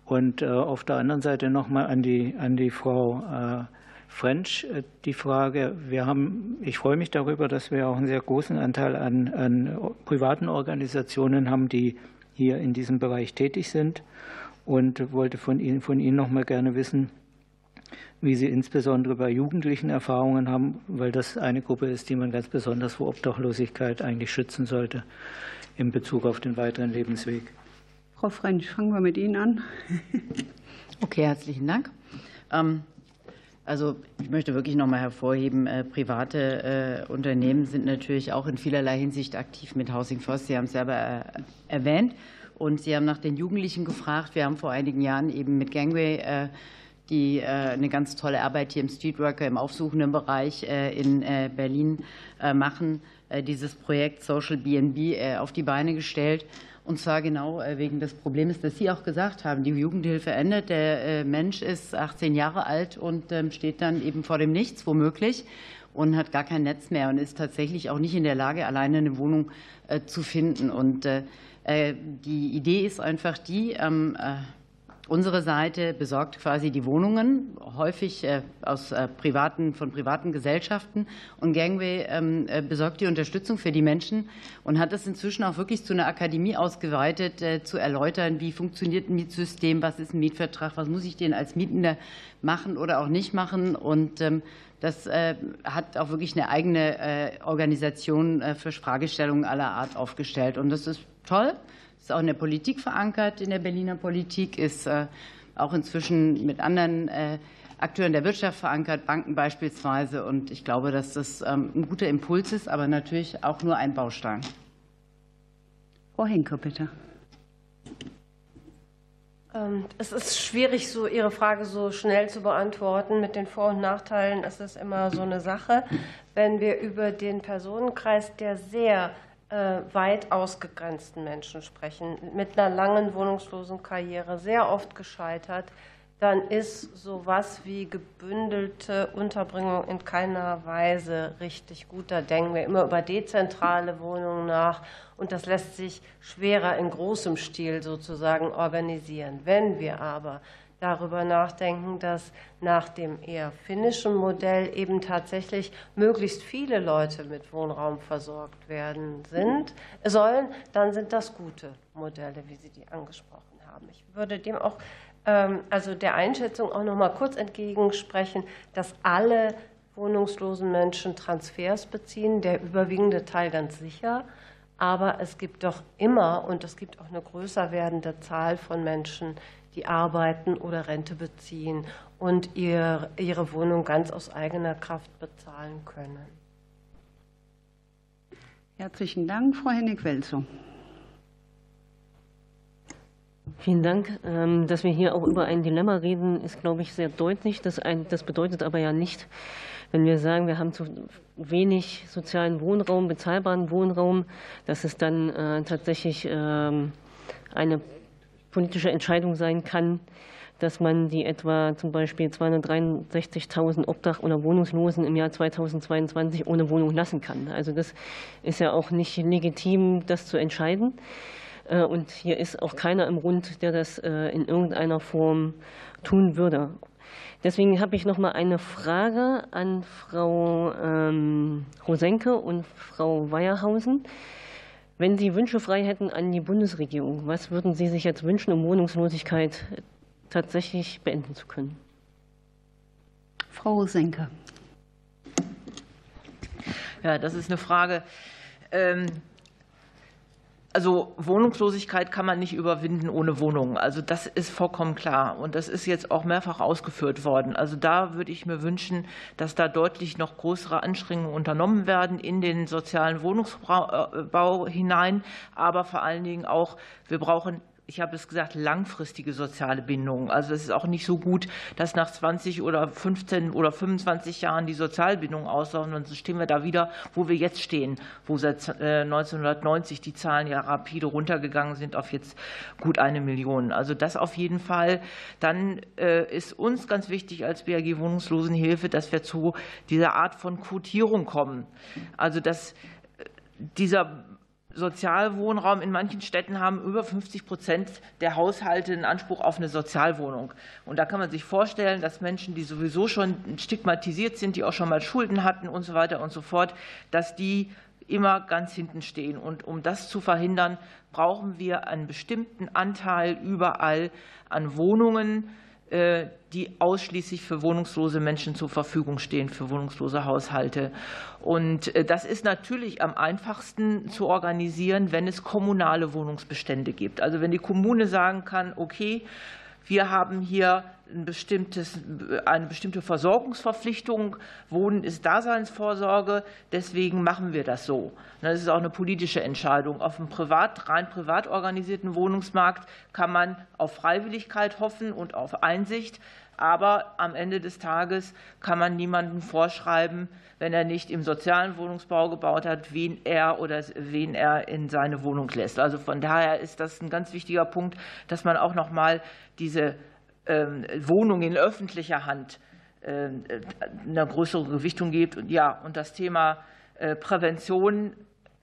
Und äh, auf der anderen Seite nochmal an die, an die Frau French die Frage, wir haben, ich freue mich darüber, dass wir auch einen sehr großen Anteil an, an privaten Organisationen haben, die hier in diesem Bereich tätig sind und wollte von Ihnen, von Ihnen noch mal gerne wissen, wie Sie insbesondere bei Jugendlichen Erfahrungen haben, weil das eine Gruppe ist, die man ganz besonders vor Obdachlosigkeit eigentlich schützen sollte in Bezug auf den weiteren Lebensweg. Frau French, fangen wir mit Ihnen an. [LAUGHS] Okay, herzlichen Dank. Ähm, also ich möchte wirklich noch mal hervorheben, äh, private äh, Unternehmen sind natürlich auch in vielerlei Hinsicht aktiv mit Housing First. Sie haben es selber äh, erwähnt und Sie haben nach den Jugendlichen gefragt. Wir haben vor einigen Jahren eben mit Gangway die äh, eine ganz tolle Arbeit hier im Streetworker im aufsuchenden Bereich äh, in äh, Berlin machen, dieses Projekt Social BNB auf die Beine gestellt. Und zwar genau wegen des Problems, das Sie auch gesagt haben. Die Jugendhilfe endet. Der Mensch ist 18 Jahre alt und ähm, steht dann eben vor dem Nichts, womöglich, und hat gar kein Netz mehr und ist tatsächlich auch nicht in der Lage, alleine eine Wohnung zu finden. Und die Idee ist einfach die, Unsere Seite besorgt quasi die Wohnungen, häufig äh, aus äh, privaten, von privaten Gesellschaften. Und Gangway ähm, äh, besorgt die Unterstützung für die Menschen und hat das inzwischen auch wirklich zu einer Akademie ausgeweitet, zu erläutern, wie funktioniert ein Mietsystem, was ist ein Mietvertrag, was muss ich denn als Mietender machen oder auch nicht machen. Und ähm, das hat auch wirklich eine eigene Organisation für Fragestellungen aller Art aufgestellt. Und das ist toll ist auch in der Politik verankert, in der Berliner Politik, ist äh, auch inzwischen mit anderen äh, Akteuren der Wirtschaft verankert, Banken beispielsweise. Und ich glaube, dass das ähm, ein guter Impuls ist, aber natürlich auch nur ein Baustein. Frau Henke, bitte. Ähm, es ist schwierig, so Ihre Frage so schnell zu beantworten. Mit den Vor- und Nachteilen ist es immer so eine Sache. Wenn wir über den Personenkreis, der sehr weit ausgegrenzten Menschen sprechen, mit einer langen wohnungslosen Karriere, sehr oft gescheitert, dann ist sowas wie gebündelte Unterbringung in keiner Weise richtig gut. Da denken wir immer über dezentrale Wohnungen nach und das lässt sich schwerer in großem Stil sozusagen organisieren. Wenn wir aber darüber nachdenken, dass nach dem eher finnischen Modell eben tatsächlich möglichst viele Leute mit Wohnraum versorgt werden sind, sollen, dann sind das gute Modelle, wie Sie die angesprochen haben. Ich würde dem auch, ähm, also der Einschätzung auch noch mal kurz entgegensprechen, dass alle wohnungslosen Menschen Transfers beziehen, der überwiegende Teil ganz sicher. Aber es gibt doch immer und es gibt auch eine größer werdende Zahl von Menschen, die arbeiten oder Rente beziehen und ihr, ihre Wohnung ganz aus eigener Kraft bezahlen können. Herzlichen Dank, Frau Hennig-Welzow. Vielen Dank. Ähm, dass wir hier auch über ein Dilemma reden, ist, glaube ich, sehr deutlich. Das, bedeutet aber ja nicht, wenn wir sagen, wir haben zu wenig sozialen Wohnraum, bezahlbaren Wohnraum, dass es dann äh, tatsächlich ähm, eine politische Entscheidung sein kann, dass man die etwa zum Beispiel 263.000 Obdach- oder Wohnungslosen im Jahr 2022 ohne Wohnung lassen kann. Also das ist ja auch nicht legitim, das zu entscheiden. Äh, und hier ist auch keiner im Rund, der das äh, in irgendeiner Form tun würde. Deswegen habe ich noch mal eine Frage an Frau ähm, Rosenke und Frau Weierhausen. Wenn Sie Wünsche frei hätten an die Bundesregierung, was würden Sie sich jetzt wünschen, um Wohnungslosigkeit tatsächlich beenden zu können? Frau Rosenke. Ja, das ist eine Frage. Ähm, also Wohnungslosigkeit kann man nicht überwinden ohne Wohnungen. Also das ist vollkommen klar. Und das ist jetzt auch mehrfach ausgeführt worden. Also da würde ich mir wünschen, dass da deutlich noch größere Anstrengungen unternommen werden in den sozialen Wohnungsbau hinein. Aber vor allen Dingen auch, wir brauchen ich habe es gesagt, langfristige soziale Bindungen. Also es ist auch nicht so gut, dass nach 20 oder 15 oder 25 Jahren die Sozialbindungen auslaufen und stehen wir da wieder, wo wir jetzt stehen, wo seit 1990 äh, die Zahlen ja rapide runtergegangen sind auf jetzt gut eine Million. Also das auf jeden Fall. Dann äh, ist uns ganz wichtig als BAG Wohnungslosenhilfe, dass wir zu dieser Art von Quotierung kommen. Also dass äh, dieser Sozialwohnraum. In manchen Städten haben über 50 Prozent der Haushalte einen Anspruch auf eine Sozialwohnung. Und da kann man sich vorstellen, dass Menschen, die sowieso schon stigmatisiert sind, die auch schon mal Schulden hatten und so weiter und so fort, dass die immer ganz hinten stehen. Und um das zu verhindern, brauchen wir einen bestimmten Anteil überall an Wohnungen, die ausschließlich für wohnungslose Menschen zur Verfügung stehen, für wohnungslose Haushalte. Und äh, das ist natürlich am einfachsten zu organisieren, wenn es kommunale Wohnungsbestände gibt. Also wenn die Kommune sagen kann, okay, wir haben hier ein bestimmtes, eine bestimmte Versorgungsverpflichtung. Wohnen ist Daseinsvorsorge, deswegen machen wir das so. Das ist auch eine politische Entscheidung. Auf einem privat, rein privat organisierten Wohnungsmarkt kann man auf Freiwilligkeit hoffen und auf Einsicht. Aber am Ende des Tages kann man niemandem vorschreiben, wenn er nicht im sozialen Wohnungsbau gebaut hat, wen er oder wen er in seine Wohnung lässt. Also von daher ist das ein ganz wichtiger Punkt, dass man auch noch mal diese Wohnungen in öffentlicher Hand ähm, eine größere Gewichtung gibt. Und ja, und das Thema äh, Prävention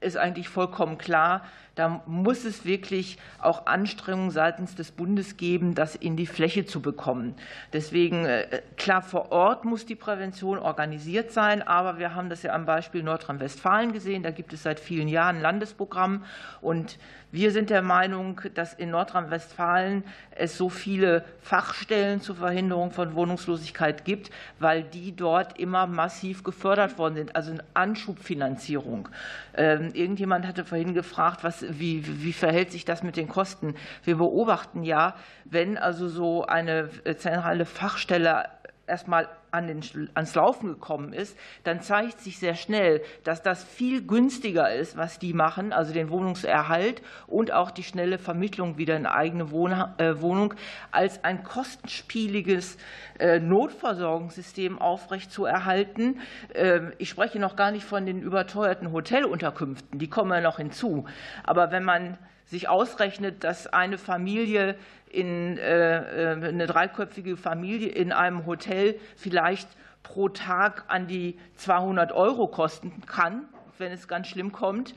ist eigentlich vollkommen klar. Da muss es wirklich auch Anstrengungen seitens des Bundes geben, das in die Fläche zu bekommen. Deswegen, äh, klar, vor Ort muss die Prävention organisiert sein, aber wir haben das ja am Beispiel Nordrhein-Westfalen gesehen. Da gibt es seit vielen Jahren ein Landesprogramm und wir sind der Meinung, dass in Nordrhein-Westfalen es so viele Fachstellen zur Verhinderung von Wohnungslosigkeit gibt, weil die dort immer massiv gefördert worden sind, also eine Anschubfinanzierung. Ähm, irgendjemand hatte vorhin gefragt, was, wie, wie verhält sich das mit den Kosten? Wir beobachten ja, wenn also so eine zentrale Fachstelle erstmal an den, ans Laufen gekommen ist, dann zeigt sich sehr schnell, dass das viel günstiger ist, was die machen, also den Wohnungserhalt und auch die schnelle Vermittlung wieder in eigene äh, Wohnung, als ein kostenspieliges äh, Notversorgungssystem aufrechtzuerhalten. Ähm, ich spreche noch gar nicht von den überteuerten Hotelunterkünften, die kommen ja noch hinzu. Aber wenn man sich ausrechnet, dass eine Familie in äh, äh, eine dreiköpfige Familie in einem Hotel vielleicht pro Tag an die 200 Euro kosten kann, wenn es ganz schlimm kommt,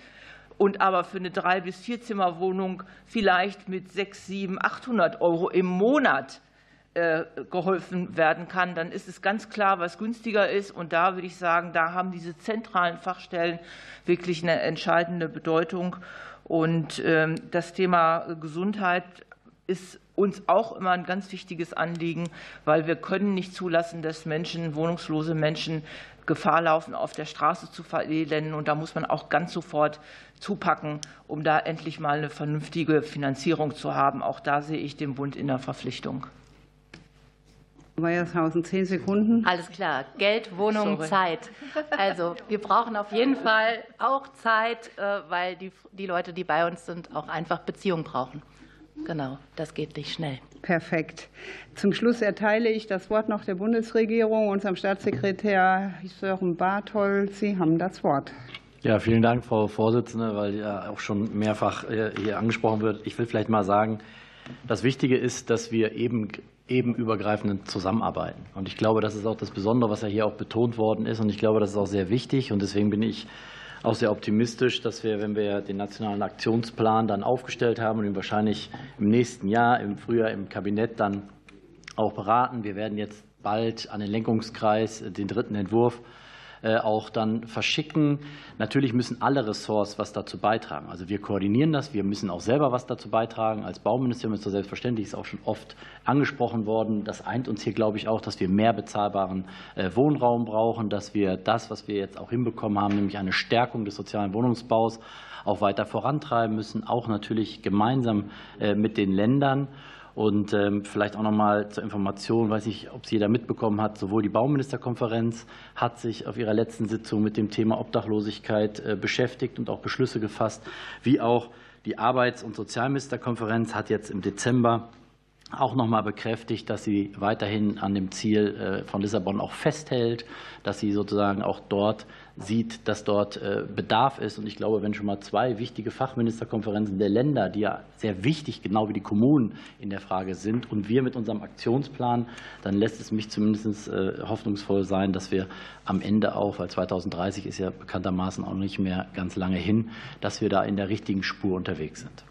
und aber für eine drei bis vier Zimmerwohnung vielleicht mit 6, 7, 800 Euro im Monat äh, geholfen werden kann, dann ist es ganz klar, was günstiger ist. Und da würde ich sagen, da haben diese zentralen Fachstellen wirklich eine entscheidende Bedeutung. Und ähm, das Thema Gesundheit ist uns auch immer ein ganz wichtiges Anliegen, weil wir können nicht zulassen, dass Menschen, wohnungslose Menschen Gefahr laufen, auf der Straße zu verelenden. Und da muss man auch ganz sofort zupacken, um da endlich mal eine vernünftige Finanzierung zu haben. Auch da sehe ich den Bund in der Verpflichtung. Weiershausen, zehn Sekunden. Alles klar. Geld, Wohnung, Sorry. Zeit. Also wir brauchen auf jeden Fall auch Zeit, äh, weil die, die Leute, die bei uns sind, auch einfach Beziehungen brauchen. Genau, das geht nicht schnell. Perfekt. Zum Schluss erteile ich das Wort noch der Bundesregierung, unserem Staatssekretär Sören Barthol. Sie haben das Wort. Ja, vielen Dank, Frau Vorsitzende, weil ja auch schon mehrfach äh, hier angesprochen wird. Ich will vielleicht mal sagen, das Wichtige ist, dass wir eben eben übergreifend zusammenarbeiten. Und ich glaube, das ist auch das Besondere, was ja hier auch betont worden ist. Und ich glaube, das ist auch sehr wichtig. Und deswegen bin ich auch sehr optimistisch, dass wir, wenn wir den nationalen Aktionsplan dann aufgestellt haben und ihn wahrscheinlich im nächsten Jahr, im Frühjahr im Kabinett dann auch beraten. Wir werden jetzt bald an den Lenkungskreis den dritten Entwurf auch dann verschicken. Natürlich müssen alle Ressorts was dazu beitragen. Also wir koordinieren das, wir müssen auch selber was dazu beitragen. Als Bauministerium ist das selbstverständlich, ist auch schon oft angesprochen worden. Das eint uns hier, glaube ich, auch, dass wir mehr bezahlbaren äh, Wohnraum brauchen, dass wir das, was wir jetzt auch hinbekommen haben, nämlich eine Stärkung des sozialen Wohnungsbaus, auch weiter vorantreiben müssen, auch natürlich gemeinsam äh, mit den Ländern. Und ähm, vielleicht auch noch mal zur Information, weiß ich, ob es jeder mitbekommen hat, sowohl die Bauministerkonferenz hat sich auf ihrer letzten Sitzung mit dem Thema Obdachlosigkeit äh, beschäftigt und auch Beschlüsse gefasst, wie auch die Arbeits- und Sozialministerkonferenz hat jetzt im Dezember auch noch mal bekräftigt, dass sie weiterhin an dem Ziel äh, von Lissabon auch festhält, dass sie sozusagen auch dort sieht, dass dort äh, Bedarf ist. Und ich glaube, wenn schon mal zwei wichtige Fachministerkonferenzen der Länder, die ja sehr wichtig, genau wie die Kommunen in der Frage sind, und wir mit unserem Aktionsplan, dann lässt es mich zumindest äh, hoffnungsvoll sein, dass wir am Ende auch, weil 2030 ist ja bekanntermaßen auch nicht mehr ganz lange hin, dass wir da in der richtigen Spur unterwegs sind.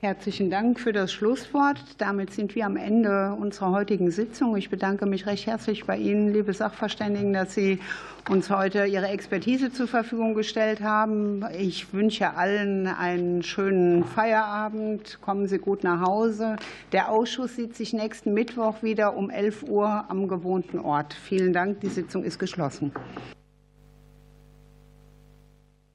Herzlichen Dank für das Schlusswort. Damit sind wir am Ende unserer heutigen Sitzung. Ich bedanke mich recht herzlich bei Ihnen, liebe Sachverständigen, dass Sie uns heute Ihre Expertise zur Verfügung gestellt haben. Ich wünsche allen einen schönen Feierabend. Kommen Sie gut nach Hause. Der Ausschuss sieht sich nächsten Mittwoch wieder um 11 Uhr am gewohnten Ort. Vielen Dank. Die Sitzung ist geschlossen.